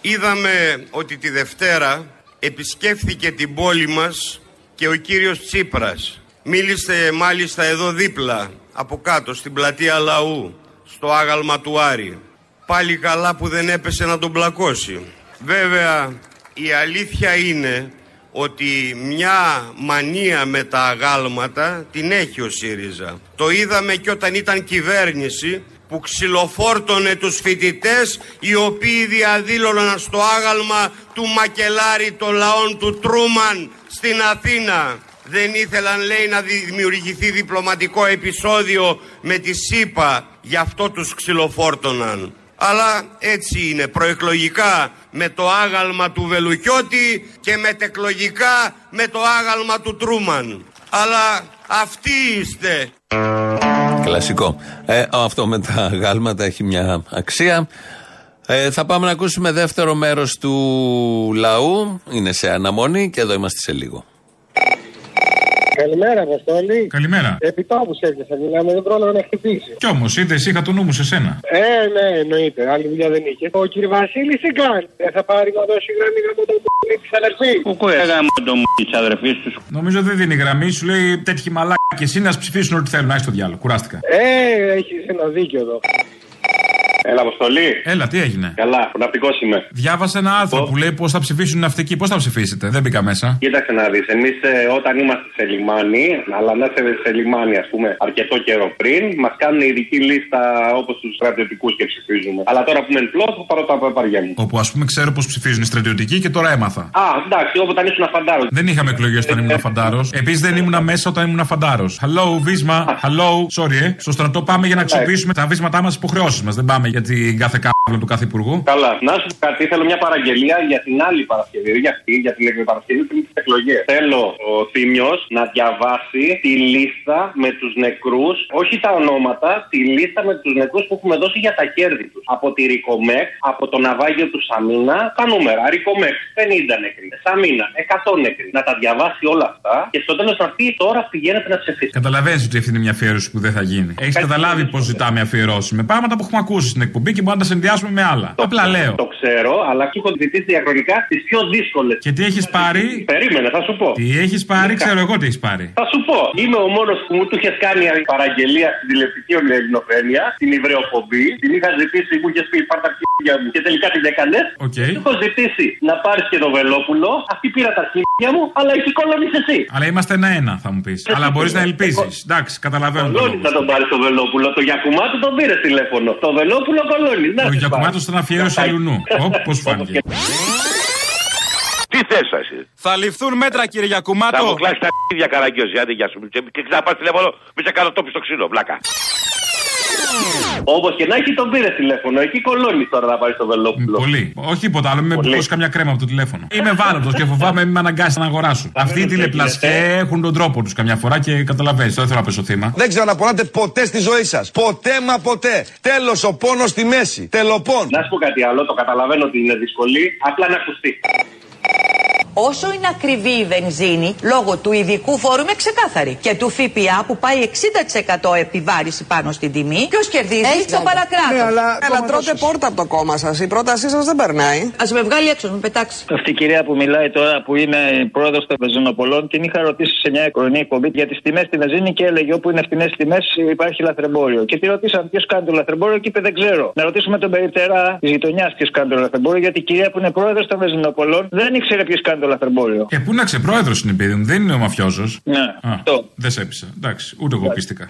Είδαμε ότι τη Δευτέρα επισκέφθηκε την πόλη μας και ο κύριος Τσίπρας. Μίλησε μάλιστα εδώ δίπλα, από κάτω, στην πλατεία Λαού, στο άγαλμα του Άρη. Πάλι καλά που δεν έπεσε να τον πλακώσει. Βέβαια, η αλήθεια είναι ότι μια μανία με τα αγάλματα την έχει ο ΣΥΡΙΖΑ. Το είδαμε και όταν ήταν κυβέρνηση που ξυλοφόρτωνε τους φοιτητές οι οποίοι διαδήλωναν στο άγαλμα του Μακελάρη των λαών του Τρούμαν στην Αθήνα. Δεν ήθελαν λέει να δημιουργηθεί διπλωματικό επεισόδιο με τη ΣΥΠΑ, γι' αυτό τους ξυλοφόρτωναν. Αλλά έτσι είναι προεκλογικά με το άγαλμα του Βελουχιώτη και μετεκλογικά με το άγαλμα του Τρούμαν. Αλλά αυτοί είστε. Κλασικό. Ε, αυτό με τα γάλματα έχει μια αξία. Ε, θα πάμε να ακούσουμε δεύτερο μέρος του λαού. Είναι σε αναμονή και εδώ είμαστε σε λίγο. Καλημέρα, Αποστόλη. Καλημέρα. Επιτόπου έρχεσαι, μιλάμε, δεν πρόλαβα να χτυπήσει. Κι όμως, είδε, είχα το νου μου σε σένα. Ε, ναι, εννοείται. Άλλη δουλειά δεν είχε. Ο κύριε Βασίλη τι κάνει. Δεν θα πάρει να δώσει γραμμή από τον της αδερφής. Πού κοέγαμε τον της αδερφής τους; Νομίζω δεν δίνει γραμμή, σου λέει τέτοιοι μαλάκια εσύ να ψηφίσουν ό,τι θέλουν. Να έχει το διάλογο. Κουράστηκα. Ε, έχεις ένα δίκιο εδώ. Έλα, Αποστολή. Έλα, τι έγινε; Καλά, ναυτικό είμαι. Διάβασα ένα άρθρο που λέει πώς θα ψηφίσουν οι ναυτικοί. Πώς θα ψηφίσετε, δεν μπήκα μέσα. Κοίταξε να δεις. Εμείς όταν είμαστε σε λιμάνι, αλλά να είσαι σε λιμάνι, ας πούμε, αρκετό καιρό πριν, μας κάνουν ειδική λίστα όπως τους στρατιωτικούς και ψηφίζουμε. Αλλά τώρα που είμαι εν πλώς, θα πάρω τα παπαριά μου. Όπου ας πούμε ξέρω πώς ψηφίζουν οι στρατιωτικοί και τώρα έμαθα. Α, εντάξει, όταν ήσουν αφαντάρος. Δεν είχαμε εκλογές όταν ήμουν φαντάρο. Επίσης δεν ήμουν μέσα όταν ήμουν φαντάρο. Hello, βίσμα. Hello, sorry, ε. Στο στρατό πάμε για να αξιοποιήσουμε τα βίσματά μας υποχρεώσεις μας. Δεν πάμε για την κάθε κάβλα του κάθε υπουργού. Καλά, να σου πω κάτι, θέλω μια παραγγελία για την άλλη Παρασκευή, για αυτή, για την Παρασκευή πριν τις εκλογές. Θέλω ο Θήμιος να διαβάσει τη λίστα με τους νεκρούς, όχι τα ονόματα, τη λίστα με τους νεκρούς που έχουμε δώσει για τα κέρδη τους. Από τη Ρικομέκ, από το ναυάγιο του Σαμίνα, τα νούμερα. Ρικομέκ, 50 νεκροί. Σαμίνα, 100 νεκροί. Να τα διαβάσει όλα αυτά και στο τέλος να πει τώρα πηγαίνετε να ψηφίσετε. Καταλαβαίνεις ότι αυτή είναι μια αφιέρωση που δεν θα γίνει. Έχεις καταλάβει πώς ζητάμε αφιερώσει. Με πράγματα που έχουμε ακούσει στην εκπομπή και μπορούμε να τα συνδυάσουμε με άλλα. Απλά λέω. Το ξέρω, αλλά και έχω ζητήσει διαχρονικά τις πιο δύσκολες. Και τι έχεις πάρει; Περίμενε, θα σου πω. Τι έχεις πάρει, ξέρω εγώ τι έχεις πάρει. Θα σου πω. Είμαι ο μόνος που μου του είχες κάνει παραγγελία στην τηλεοπτική ελληνοφρένεια, την Ιβρεοπομπή. Την είχα ζητήσει, μου είχες πει πάρτα αρχίδια μου και τελικά την έκανες. Okay. Έχω ζητήσει να πάρεις και το Βελόπουλο. Αυτή πήρα τα αρχίδια μου, αλλά έχει κολώνει εσύ. Αλλά είμαστε ένα-ένα, θα μου πεις. Αλλά μπορείς να ελπίζεις. Εντάξει, καταλαβαίνω. Κολώνει να τον πάρει το Βελόπουλο. Το Γιακουμάτου τον πήρε τηλέφωνο. Το Βελόπουλο κολώνει. Ο Γιακουμάτος ήταν αφιέρωση αλλού. Πώ φάνηκε. Τι θες εσύ; Θα ληφθούν μέτρα, κύριε Γιακουμάτο. Θα μου κλάσεις τα ίδια καραγκιόζη, άντε γεια σου. Και ξαναπάς τηλέφωνο, μη σε κάνω τόπι στο ξύλο, βλάκα. Όπως και να έχει, τον πήρε τηλέφωνο. Εκεί κολώνεις τώρα να πάρει το Βελόπουλο. Πολύ. Όχι τίποτα άλλο, με μπουκώσει καμιά κρέμα από το τηλέφωνο. Είμαι βάλωτος και φοβάμαι μην με αναγκάσεις να αγοράσω. Αυτοί οι τηλεπλασιέ έχουν τον τρόπο τους καμιά φορά και καταλαβαίνεις. Δεν θέλω να πέσω θύμα. Δεν ξαναπονάτε ποτέ στη ζωή σας. Ποτέ μα ποτέ. Τέλος ο πόνος στη μέση. Τελοπών. Να σου πω κάτι άλλο, το καταλαβαίνω ότι είναι δυσκολή. Απλά να ακουστεί. Όσο είναι ακριβή η βενζίνη, λόγω του ειδικού φόρου είμαι ξεκάθαρη. Και του ΦΠΑ που πάει 60% επιβάρηση πάνω στην τιμή. Ποιος κερδίζει, Έχει το παρακράτος. Ναι, αλλά, αλλά τρώτε πόρτα από το κόμμα σας. Η πρότασή σας δεν περνάει. Α με βγάλει έξω, να με πετάξει. Αυτή η κυρία που μιλάει τώρα που είναι πρόεδρος των βενζινοπολών την είχα ρωτήσει σε μια εικονή εκπομπή για τις τιμές στη βενζίνη και έλεγε όπου είναι φθηνέ τιμές υπάρχει λαθρεμπόριο. Και τη ρωτήσαμε ποιος κάνει το λαθρεμπόριο και είπε δεν ξέρω. Να ρωτήσουμε τον περιπτερά της γειτονιάς ποιος κάνει το λαθρεμπόριο γιατί η κυρία που είναι πρόεδρος των βενζινοπολών δεν ήξερε ποιος κάνει το λαθρεμπόριο. Ε, πού να ξεπρόεδρο είναι παιδί μου, δεν είναι ο μαφιόζος. Ναι, αυτό. Δεν σε έπεισα. Εντάξει, ούτε εγώ πίστηκα.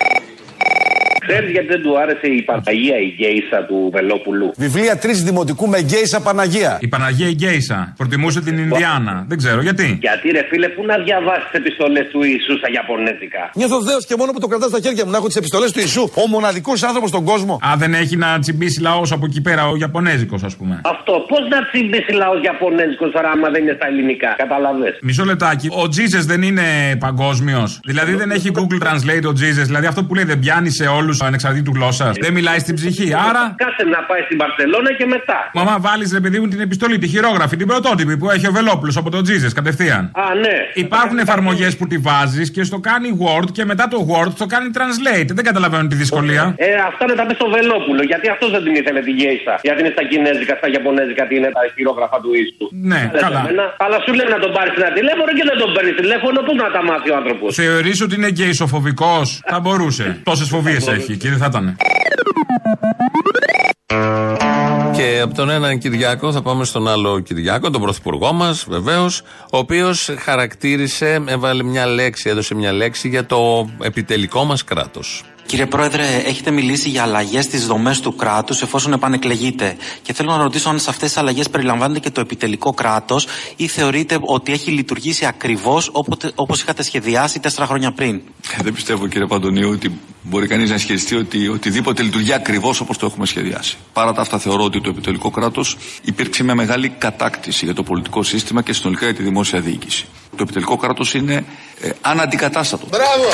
Ξέρεις γιατί δεν του άρεσε η Παναγία η γκέισα του Βελόπουλου; Βιβλία τρεις δημοτικού με γκέισα Παναγία. Η Παναγία η Γκέισα. Προτιμούσε την Ινδιάνα. Δεν ξέρω γιατί; Γιατί ρε φίλε, πού να διαβάσεις τις επιστολές του Ιησού στα Ιαπωνέζικα; Νιώθω δέος και μόνο που το κρατάς στα χέρια μου να έχω τις επιστολές του Ιησού. Ο μοναδικός άνθρωπος στον κόσμο. Α, δεν έχει να τσιμπήσει λαός από εκεί πέρα, ο Ιαπωνέζικος, ας πούμε. Αυτό πώς να τσιμπήσει λαός Ιαπωνέζικος τώρα, άμα δεν είναι στα ελληνικά; Καταλαβέ. Μισό λεπτάκι. Ο Τζίζε δεν είναι παγκόσμιος. Δηλαδή δεν έχει Google Translate ο Τζίζε. Δηλαδή αυτό που λέει δεν πιάνει σε όλους ανεξαρτήτου γλώσσας. Δεν μιλάει στην ψυχή. Άρα. Κάσε να πάει στην Παρσελώνα και μετά. Μαμά, βάλεις ρε παιδί μου την επιστολή, τη χειρόγραφη, την πρωτότυπη που έχει ο Βελόπουλος από τον Τζίζες κατευθείαν. Α, ναι. Υπάρχουν εφαρμογές που τη βάζεις και στο κάνει Word και μετά το Word το κάνει Translate. Δεν καταλαβαίνω τη δυσκολία. Ε, αυτά να τα πει στο Βελόπουλο. Γιατί αυτός δεν την ήθελε τη γέιστα. Γιατί είναι στα κινέζικα, στα Ιαπωνέζικα, τι είναι τα χειρόγραφα του ίσου. Ναι, καλά. Αλλά σου λέει να τον πάρεις ένα τηλέφωνο και δεν τον παίρνεις τηλέφωνο. Πού να τα μάθει ο άνθρωπος. Θεωρείς ότι είναι γκέισοφοβικός; Θα μπορούσε. Τόσες φοβίες έχει και δεν θα ήταν. Και από τον έναν Κυριάκο θα πάμε στον άλλο Κυριάκο, τον πρωθυπουργό μας, βεβαίως, ο οποίος χαρακτήρισε, έβαλε μια λέξη, έδωσε μια λέξη για το επιτελικό μας κράτος. Κύριε Πρόεδρε, έχετε μιλήσει για αλλαγές στις δομές του κράτους εφόσον επανεκλεγείτε. Και θέλω να ρωτήσω αν σε αυτές τις αλλαγές περιλαμβάνεται και το επιτελικό κράτος ή θεωρείτε ότι έχει λειτουργήσει ακριβώς όπως είχατε σχεδιάσει τέσσερα χρόνια πριν. Ε, Δεν πιστεύω κύριε Παντονίου ότι μπορεί κανείς να ισχυριστεί ότι οτιδήποτε λειτουργεί ακριβώς όπως το έχουμε σχεδιάσει. Παρά τα αυτά, θεωρώ ότι το επιτελικό κράτος υπήρξε μια μεγάλη κατάκτηση για το πολιτικό σύστημα και συνολικά για τη δημόσια διοίκηση. Το επιτελικό κράτος είναι ε, αναντικατάστατο. Μπράβο!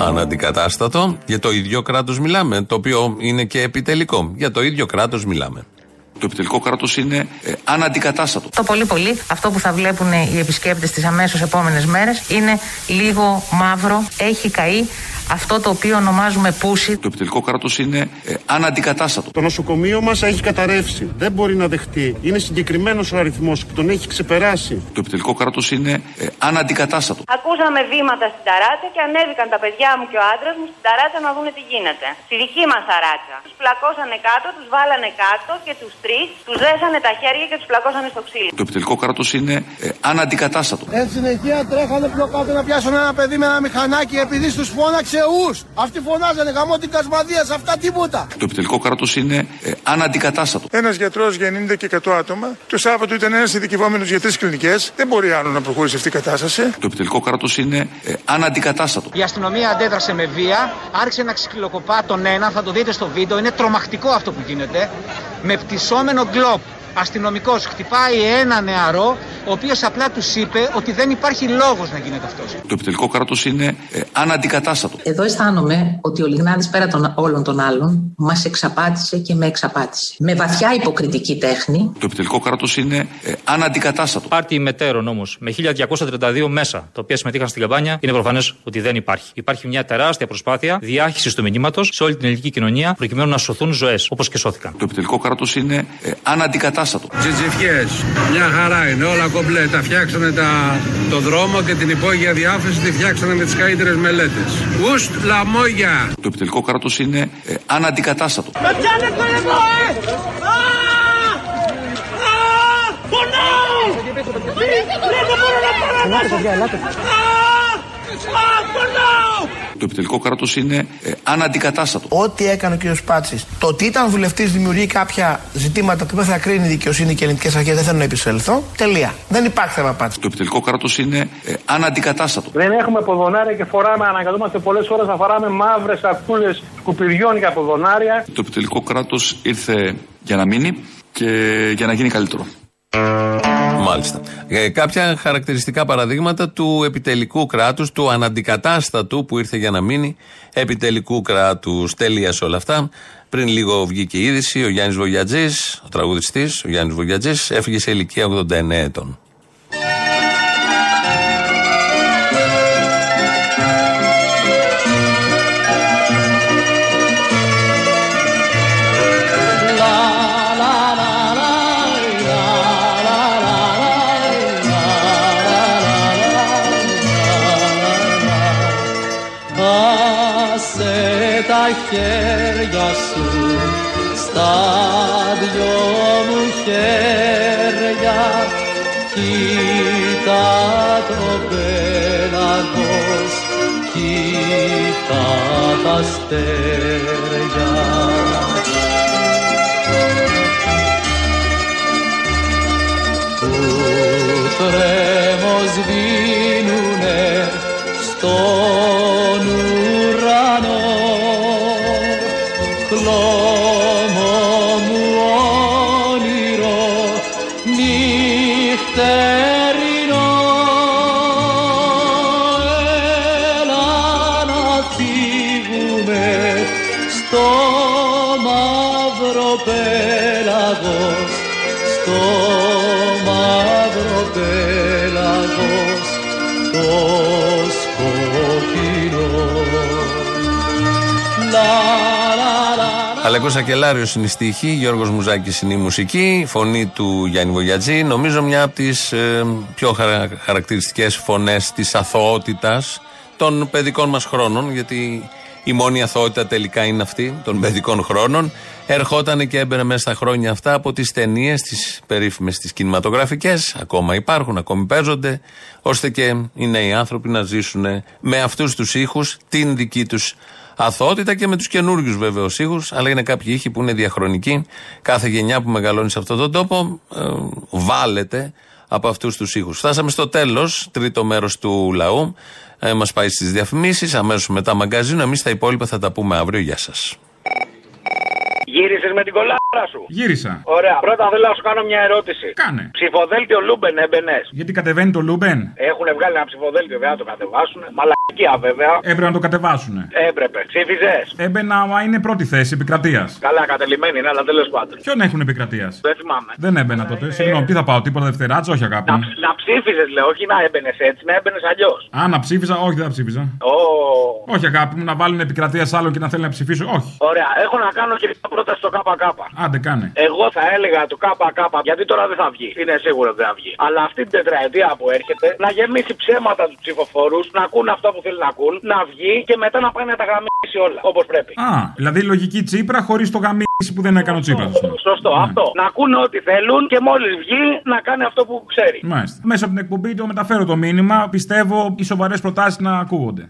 Αναντικατάστατο. Για το ίδιο κράτος μιλάμε, το οποίο είναι και επιτελικό. Για το ίδιο κράτος μιλάμε. Το επιτελικό κράτος είναι ε, αναντικατάστατο. Το πολύ πολύ αυτό που θα βλέπουν οι επισκέπτες τις αμέσως επόμενες μέρες είναι λίγο μαύρο, έχει καεί αυτό το οποίο ονομάζουμε πούσι. Το επιτελικό κράτος είναι ε, αναντικατάστατο. Το νοσοκομείο μας έχει καταρρεύσει. Δεν μπορεί να δεχτεί. Είναι συγκεκριμένος ο αριθμός που τον έχει ξεπεράσει. Το επιτελικό κράτος είναι ε, αναντικατάστατο. Ακούσαμε βήματα στην ταράτσα και ανέβηκαν τα παιδιά μου και ο άντρας μου στην ταράτσα να δούνε τι γίνεται. Στη δική μας ταράτσα. Τους πλακώσανε κάτω, τους βάλανε κάτω και τους τρεις τους δέσανε τα χέρια και τους πλακώσανε στο ξύλο. Το επιτελικό κράτος είναι ε, αναντικατάστατο. Εν συνεχεία τρέχανε πιο κάτω να πιάσουν ένα παιδί με ένα μηχανάκι επειδή στους φώναξε ου. Αυτοί φωνάζανε γαμώ την κασμαδία σε αυτά τίποτα. Το επιτελικό κράτος είναι ε, αναντικατάστατο. Ένας γιατρός για 90 και 100 άτομα. Το Σάββατο ήταν ένας ειδικευόμενος για τρεις κλινικές. Δεν μπορεί άλλο να προχωρήσει αυτή η κατάσταση. Το επιτελικό κράτος είναι ε, αναντικατάστατο. Η αστυνομία αντέδρασε με βία, άρχισε να ξυλοκοπά τον ένα, θα το δείτε στο βίντεο. Είναι τρομακτικό αυτό που γίνεται. Με πτυσσόμενο γκλόπ. Αστυνομικός χτυπάει ένα νεαρό, ο οποίος απλά τους είπε ότι δεν υπάρχει λόγος να γίνεται αυτός. Το επιτελικό κράτος είναι ε, αναντικατάστατο. Εδώ αισθάνομαι ότι ο Λιγνάδης πέρα των όλων των άλλων μας εξαπάτησε και με εξαπάτησε. Με βαθιά υποκριτική τέχνη Το επιτελικό κράτος είναι ε, αναντικατάστατο. Πάρτι μετέρων όμως με 1232 μέσα τα οποία συμμετείχαν στην καμπάνια είναι προφανές ότι δεν υπάρχει. Υπάρχει μια τεράστια προσπάθεια διάχυσης του μηνύματος σε όλη την ελληνική κοινωνία προκειμένου να σωθούν ζωές όπως και σώθηκαν. Το επιτελικό κράτος είναι ε, αναντικατάστατο. Τζιτζιφιές, μια χαρά είναι, όλα κομπλέ. Τα φτιάξανε τα, το δρόμο και την υπόγεια διάφραση τη φτιάξανε με τις καλύτερες μελέτες. Ουστ λαμόγια. Το επιτελικό κράτος είναι ε, αναντικατάστατο. Με πιάνε το λαιμό, ε! Α! Α! Πονάω! Δεν μπορώ να παραδώσω! Α! Πονάω! Το επιτελικό κράτος είναι ε, αναντικατάστατο. Ό,τι έκανε ο κ. Πάτσης. Το ότι ήταν βουλευτής δημιουργεί κάποια ζητήματα που δεν θα κρίνει η δικαιοσύνη και οι ελληνικέ αρχές δεν θέλω να επισέλθω. Τελεία. Δεν υπάρχει θέμα Πάτση. Το επιτελικό κράτος είναι ε, αναντικατάστατο. Δεν έχουμε ποδονάρια και φοράμε, αναγκαζόμαστε πολλές ώρες να φοράμε μαύρες σακούλες σκουπιδιών για ποδονάρια. Το επιτελικό κράτος ήρθε για να μείνει και για να γίνει καλύτερο. Μάλιστα. Ε, κάποια χαρακτηριστικά παραδείγματα του επιτελικού κράτους, του αναντικατάστατου που ήρθε για να μείνει επιτελικού κράτους. Τέλεια σε όλα αυτά. Πριν λίγο βγήκε η είδηση, ο Γιάννης Βογιατζής, ο τραγουδιστής, ο Γιάννης Βογιατζής, έφυγε σε ηλικία 89 ετών. Χέρια σου στα δυο μου χέρια Κοίτα το πέλαγος, κοίτα στα αστέρια. Που τρέμος δίνουνε στον Αλέκο Ακελάριος είναι η στίχη, Γιώργος Μουζάκης είναι η μουσική, φωνή του Γιάννη Βογιατζή. Νομίζω μια από τις πιο χαρα, χαρακτηριστικές φωνές της αθωότητας των παιδικών μας χρόνων, γιατί η μόνη αθωότητα τελικά είναι αυτή των παιδικών χρόνων. Ερχόταν και έμπαινε μέσα στα χρόνια αυτά από τις ταινίες, τις περίφημες, τις κινηματογραφικές. Ακόμα υπάρχουν, ακόμη παίζονται, ώστε και οι νέοι άνθρωποι να ζήσουν με αυτούς τους ήχους την δική τους αθωότητα και με τους καινούριους βεβαίως ήχους. Αλλά είναι κάποιοι ήχοι που είναι διαχρονικοί. Κάθε γενιά που μεγαλώνει σε αυτόν τον τόπο ε, βάλλεται από αυτούς τους ήχους. Φτάσαμε στο τέλος, τρίτο μέρος του λαού. Ε, Μας πάει στις διαφημίσεις, αμέσως μετά μαγκαζίνο. Εμείς τα υπόλοιπα θα τα πούμε αύριο. Γεια σας. Γύρισες με την κολάρα σου. Γύρισα. Ωραία. Πρώτα θέλω να σου κάνω μια ερώτηση. Κάνε. Ψηφοδέλτιο Λούμπεν έμπαινες; Γιατί κατεβαίνει το Λούμπεν; Έχουν βγάλει ένα ψηφοδέλτιο, βέβαια να το κατεβάσουν. Μαλακία βέβαια. Έπρεπε να το κατεβάσουνε. Έπρεπε. Ψήφιζες; Έμπαινα, μα είναι πρώτη θέση επικρατείας. Καλά, κατελημένη είναι, αλλά τέλος πάντων. Ποιον έχουν επικρατείας; Δεν θυμάμαι. Δεν έμπαινα τότε. Συγγνώμη, τι θα πάω, τίποτα δευτεράτσα, όχι αγάπη. Να, μου. να ψήφιζες, λέω, όχι να έμπαινες έτσι, να έμπαινες αλλιώς. Α, να ψήφιζα, όχι, δεν θα ψήφιζα. Όχι αγάπη μου, να βάλουν επικρατεία σ' άλλον και να θέλει να ψηφίσω, όχι. Ωραία, έχω να κάνω και μια πρόταση στο ΚΚ. Άντε, κάνε. Εγώ θα έλεγα το ΚΚ, γιατί τώρα δεν θα βγει. Είναι σίγουρο ότι δεν θα βγει. Αλλά αυτή την τετραετία που έρχεται να γεμίσει ψέματα τους ψηφοφόρους, να ακούν αυτό που θέλουν να ακούν, να βγει και μετά να πάει να τα γαμίσει όλα. Όπως πρέπει. Α, δηλαδή λογική τσίπρα χωρίς το γαμίσι που δεν έκανε ο τσίπρας. Σωστό, αυτό. Να ακούνε ό,τι θέλουν και μόλις βγει να κάνει αυτό που ξέρει. Μάλιστα. Μέσα από την εκπομπή το μεταφέρω το μήνυμα. Πιστεύω οι σοβαρές προτάσεις να ακούγονται.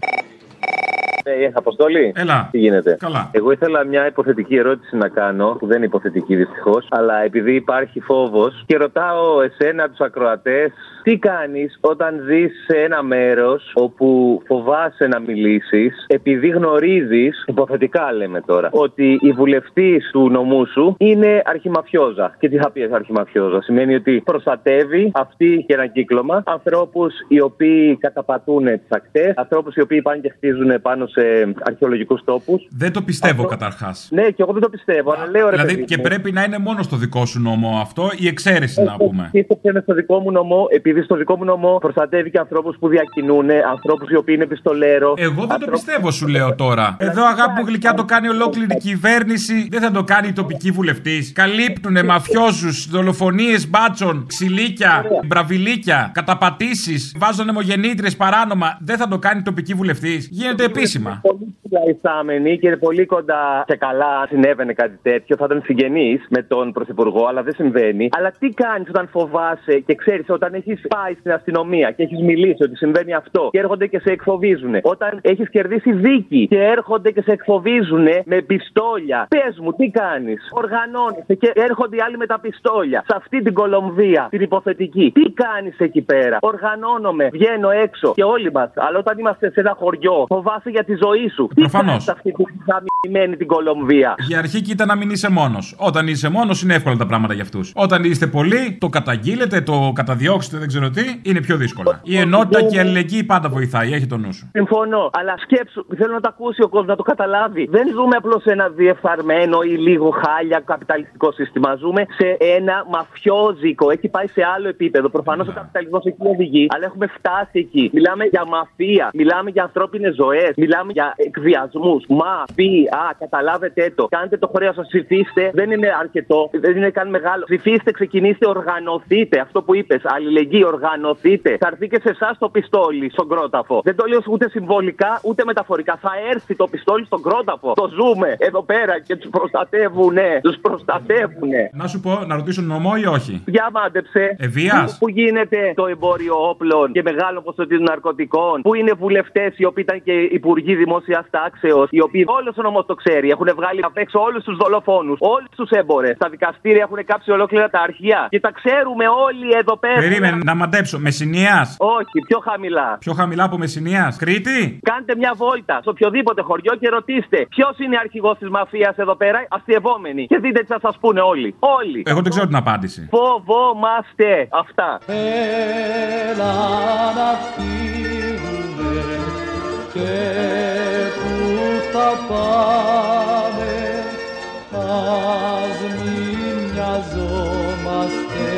Ε, Αποστολή. Έλα. Τι γίνεται; Καλά. Εγώ ήθελα μια υποθετική ερώτηση να κάνω, που δεν είναι υποθετική δυστυχώς, αλλά επειδή υπάρχει φόβος και ρωτάω εσένα, τους ακροατές, τι κάνεις όταν ζεις σε ένα μέρος όπου φοβάσαι να μιλήσεις, επειδή γνωρίζεις, υποθετικά λέμε τώρα, ότι η βουλευτής του νομού σου είναι αρχιμαφιόζα. Και τι θα πεις αρχιμαφιόζα, σημαίνει ότι προστατεύει αυτή και ένα κύκλωμα ανθρώπους οι οποίοι καταπατούν τις ακτές, ανθρώπους οι οποίοι πάνε και χτίζουν πάνω σε αρχαιολογικού τόπου. Δεν το πιστεύω καταρχά. Ναι, και εγώ δεν το πιστεύω, αλλά λέω ρε Δηλαδή παιδί και μου, πρέπει να είναι μόνο στο δικό σου νόμο αυτό, η εξαίρεση να πούμε. Πίστεψε με στο δικό μου νομό, επειδή στο δικό μου νομό προστατεύει και ανθρώπου που διακινούν, ανθρώπου οι οποίοι είναι πιστολέρο. Εγώ δεν το πιστεύω, σου λέω τώρα. Εδώ, αγάπη μου γλυκιά, το κάνει ολόκληρη η κυβέρνηση. Δεν θα το κάνει η τοπική βουλευτή. Καλύπτουνε μαφιόζου, δολοφονίε μπάτσων, ξυλίκια, μπραβιλίκια, καταπατήσει, βάζουν αιμογεννήτρε παράνομα. Δεν θα το κάνει η τοπική βουλευτή. Γίνεται επίσημα. Πολύ ψηλά εισάμενοι και πολύ κοντά και καλά αν συνέβαινε κάτι τέτοιο. Θα ήταν συγγενεί με τον Πρωθυπουργό, αλλά δεν συμβαίνει. Αλλά τι κάνεις όταν φοβάσαι και ξέρεις όταν έχεις πάει στην αστυνομία και έχεις μιλήσει ότι συμβαίνει αυτό και έρχονται και σε εκφοβίζουν. Όταν έχεις κερδίσει δίκη και έρχονται και σε εκφοβίζουν με πιστόλια. Πες μου, τι κάνεις; Οργανώνεσαι και έρχονται οι άλλοι με τα πιστόλια. Σε αυτή την Κολομβία, την υποθετική. Τι κάνεις εκεί πέρα; Οργανώνομαι, βγαίνω έξω και όλοι μας. Αλλά όταν είμαστε σε ένα χωριό, φοβάσαι για τη ζωή σου. Προφανώς. Τι κάνεις σε αυτή την γαμημένη την Κολομβία; Για αρχή κοίτα να μην είσαι μόνος. Όταν είσαι μόνος είναι εύκολα τα πράγματα για αυτούς. Όταν είστε πολλοί, το καταγγείλετε, το καταδιώξετε, δεν ξέρω τι, είναι πιο δύσκολα. Η ενότητα και η αλληλεγγύη πάντα βοηθάει, έχει το νου σου. Συμφωνώ. Αλλά σκέψου, θέλω να το ακούσει ο κόσμος, να το καταλάβει. Δεν ζούμε απλώς σε ένα διεφθαρμένο ή λίγο χάλια καπιταλιστικό σύστημα. Ζούμε σε ένα μαφιόζικο. Έχει πάει σε άλλο επίπεδο. Προφανώς ο καπιταλισμός εκεί οδηγεί, αλλά έχουμε φτάσει εκεί. Μιλάμε για μαφία, μιλάμε για ανθρώπινες ζωές, μιλάμε για εκβιασμούς. Μαφία, καταλάβετε το. Κάντε το χρέος σας, ψηφίστε. Δεν είναι αρκετό, δεν είναι καν μεγάλο. Ψηφίστε, ξεκινήστε, οργανωθείτε. Αυτό που είπες, αλληλεγγύη, οργανωθείτε. Θα έρθει και σε εσάς το πιστόλι στον κρόταφο. Δεν το λέω ούτε συμβολικά ούτε μεταφορικά. Θα έρθει το πιστόλι στον κρόταφο. Το ζούμε εδώ πέρα και τους προστατεύουνε. Τους προστατεύουνε. Να σου πω, να ρωτήσω νομό ή όχι; Για μάντεψε. Ευβίας. Πού, πού γίνεται το εμπόριο όπλων και μεγάλο ποσοτήτων ναρκωτικών; Πού είναι βουλευτές οι οποίοι ήταν και υπουργοί αρχηγοί δημόσια τάξεω, οι οποίοι όλος ο νόμο το ξέρει, έχουν βγάλει απ' έξω όλους τους δολοφόνους, όλους τους έμπορες. Τα δικαστήρια έχουν κάψει ολόκληρα τα αρχεία. Και τα ξέρουμε όλοι εδώ πέρα. Περίμενε να μαντέψω. Μεσηνία. Όχι, πιο χαμηλά. Πιο χαμηλά από Μεσηνία. Κρήτη; Κάντε μια βόλτα σε οποιοδήποτε χωριό και ρωτήστε ποιος είναι αρχηγός της μαφίας εδώ πέρα, αστειευόμενοι. Και δείτε τι θα σας πούνε όλοι. Όλοι. Εγώ δεν ξέρω την απάντηση. Φοβόμαστε αυτά. Έλα να φύγουμε και που θα πάμε ας μην μοιαζόμαστε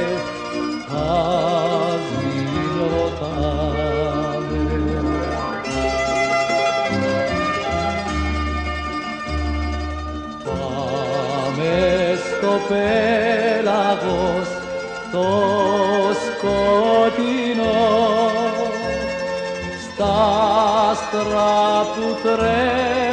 ας μην ρωτάμε. Πάμε στο πέλαγος το σκοτεινό στα άστρα που τρέμουνε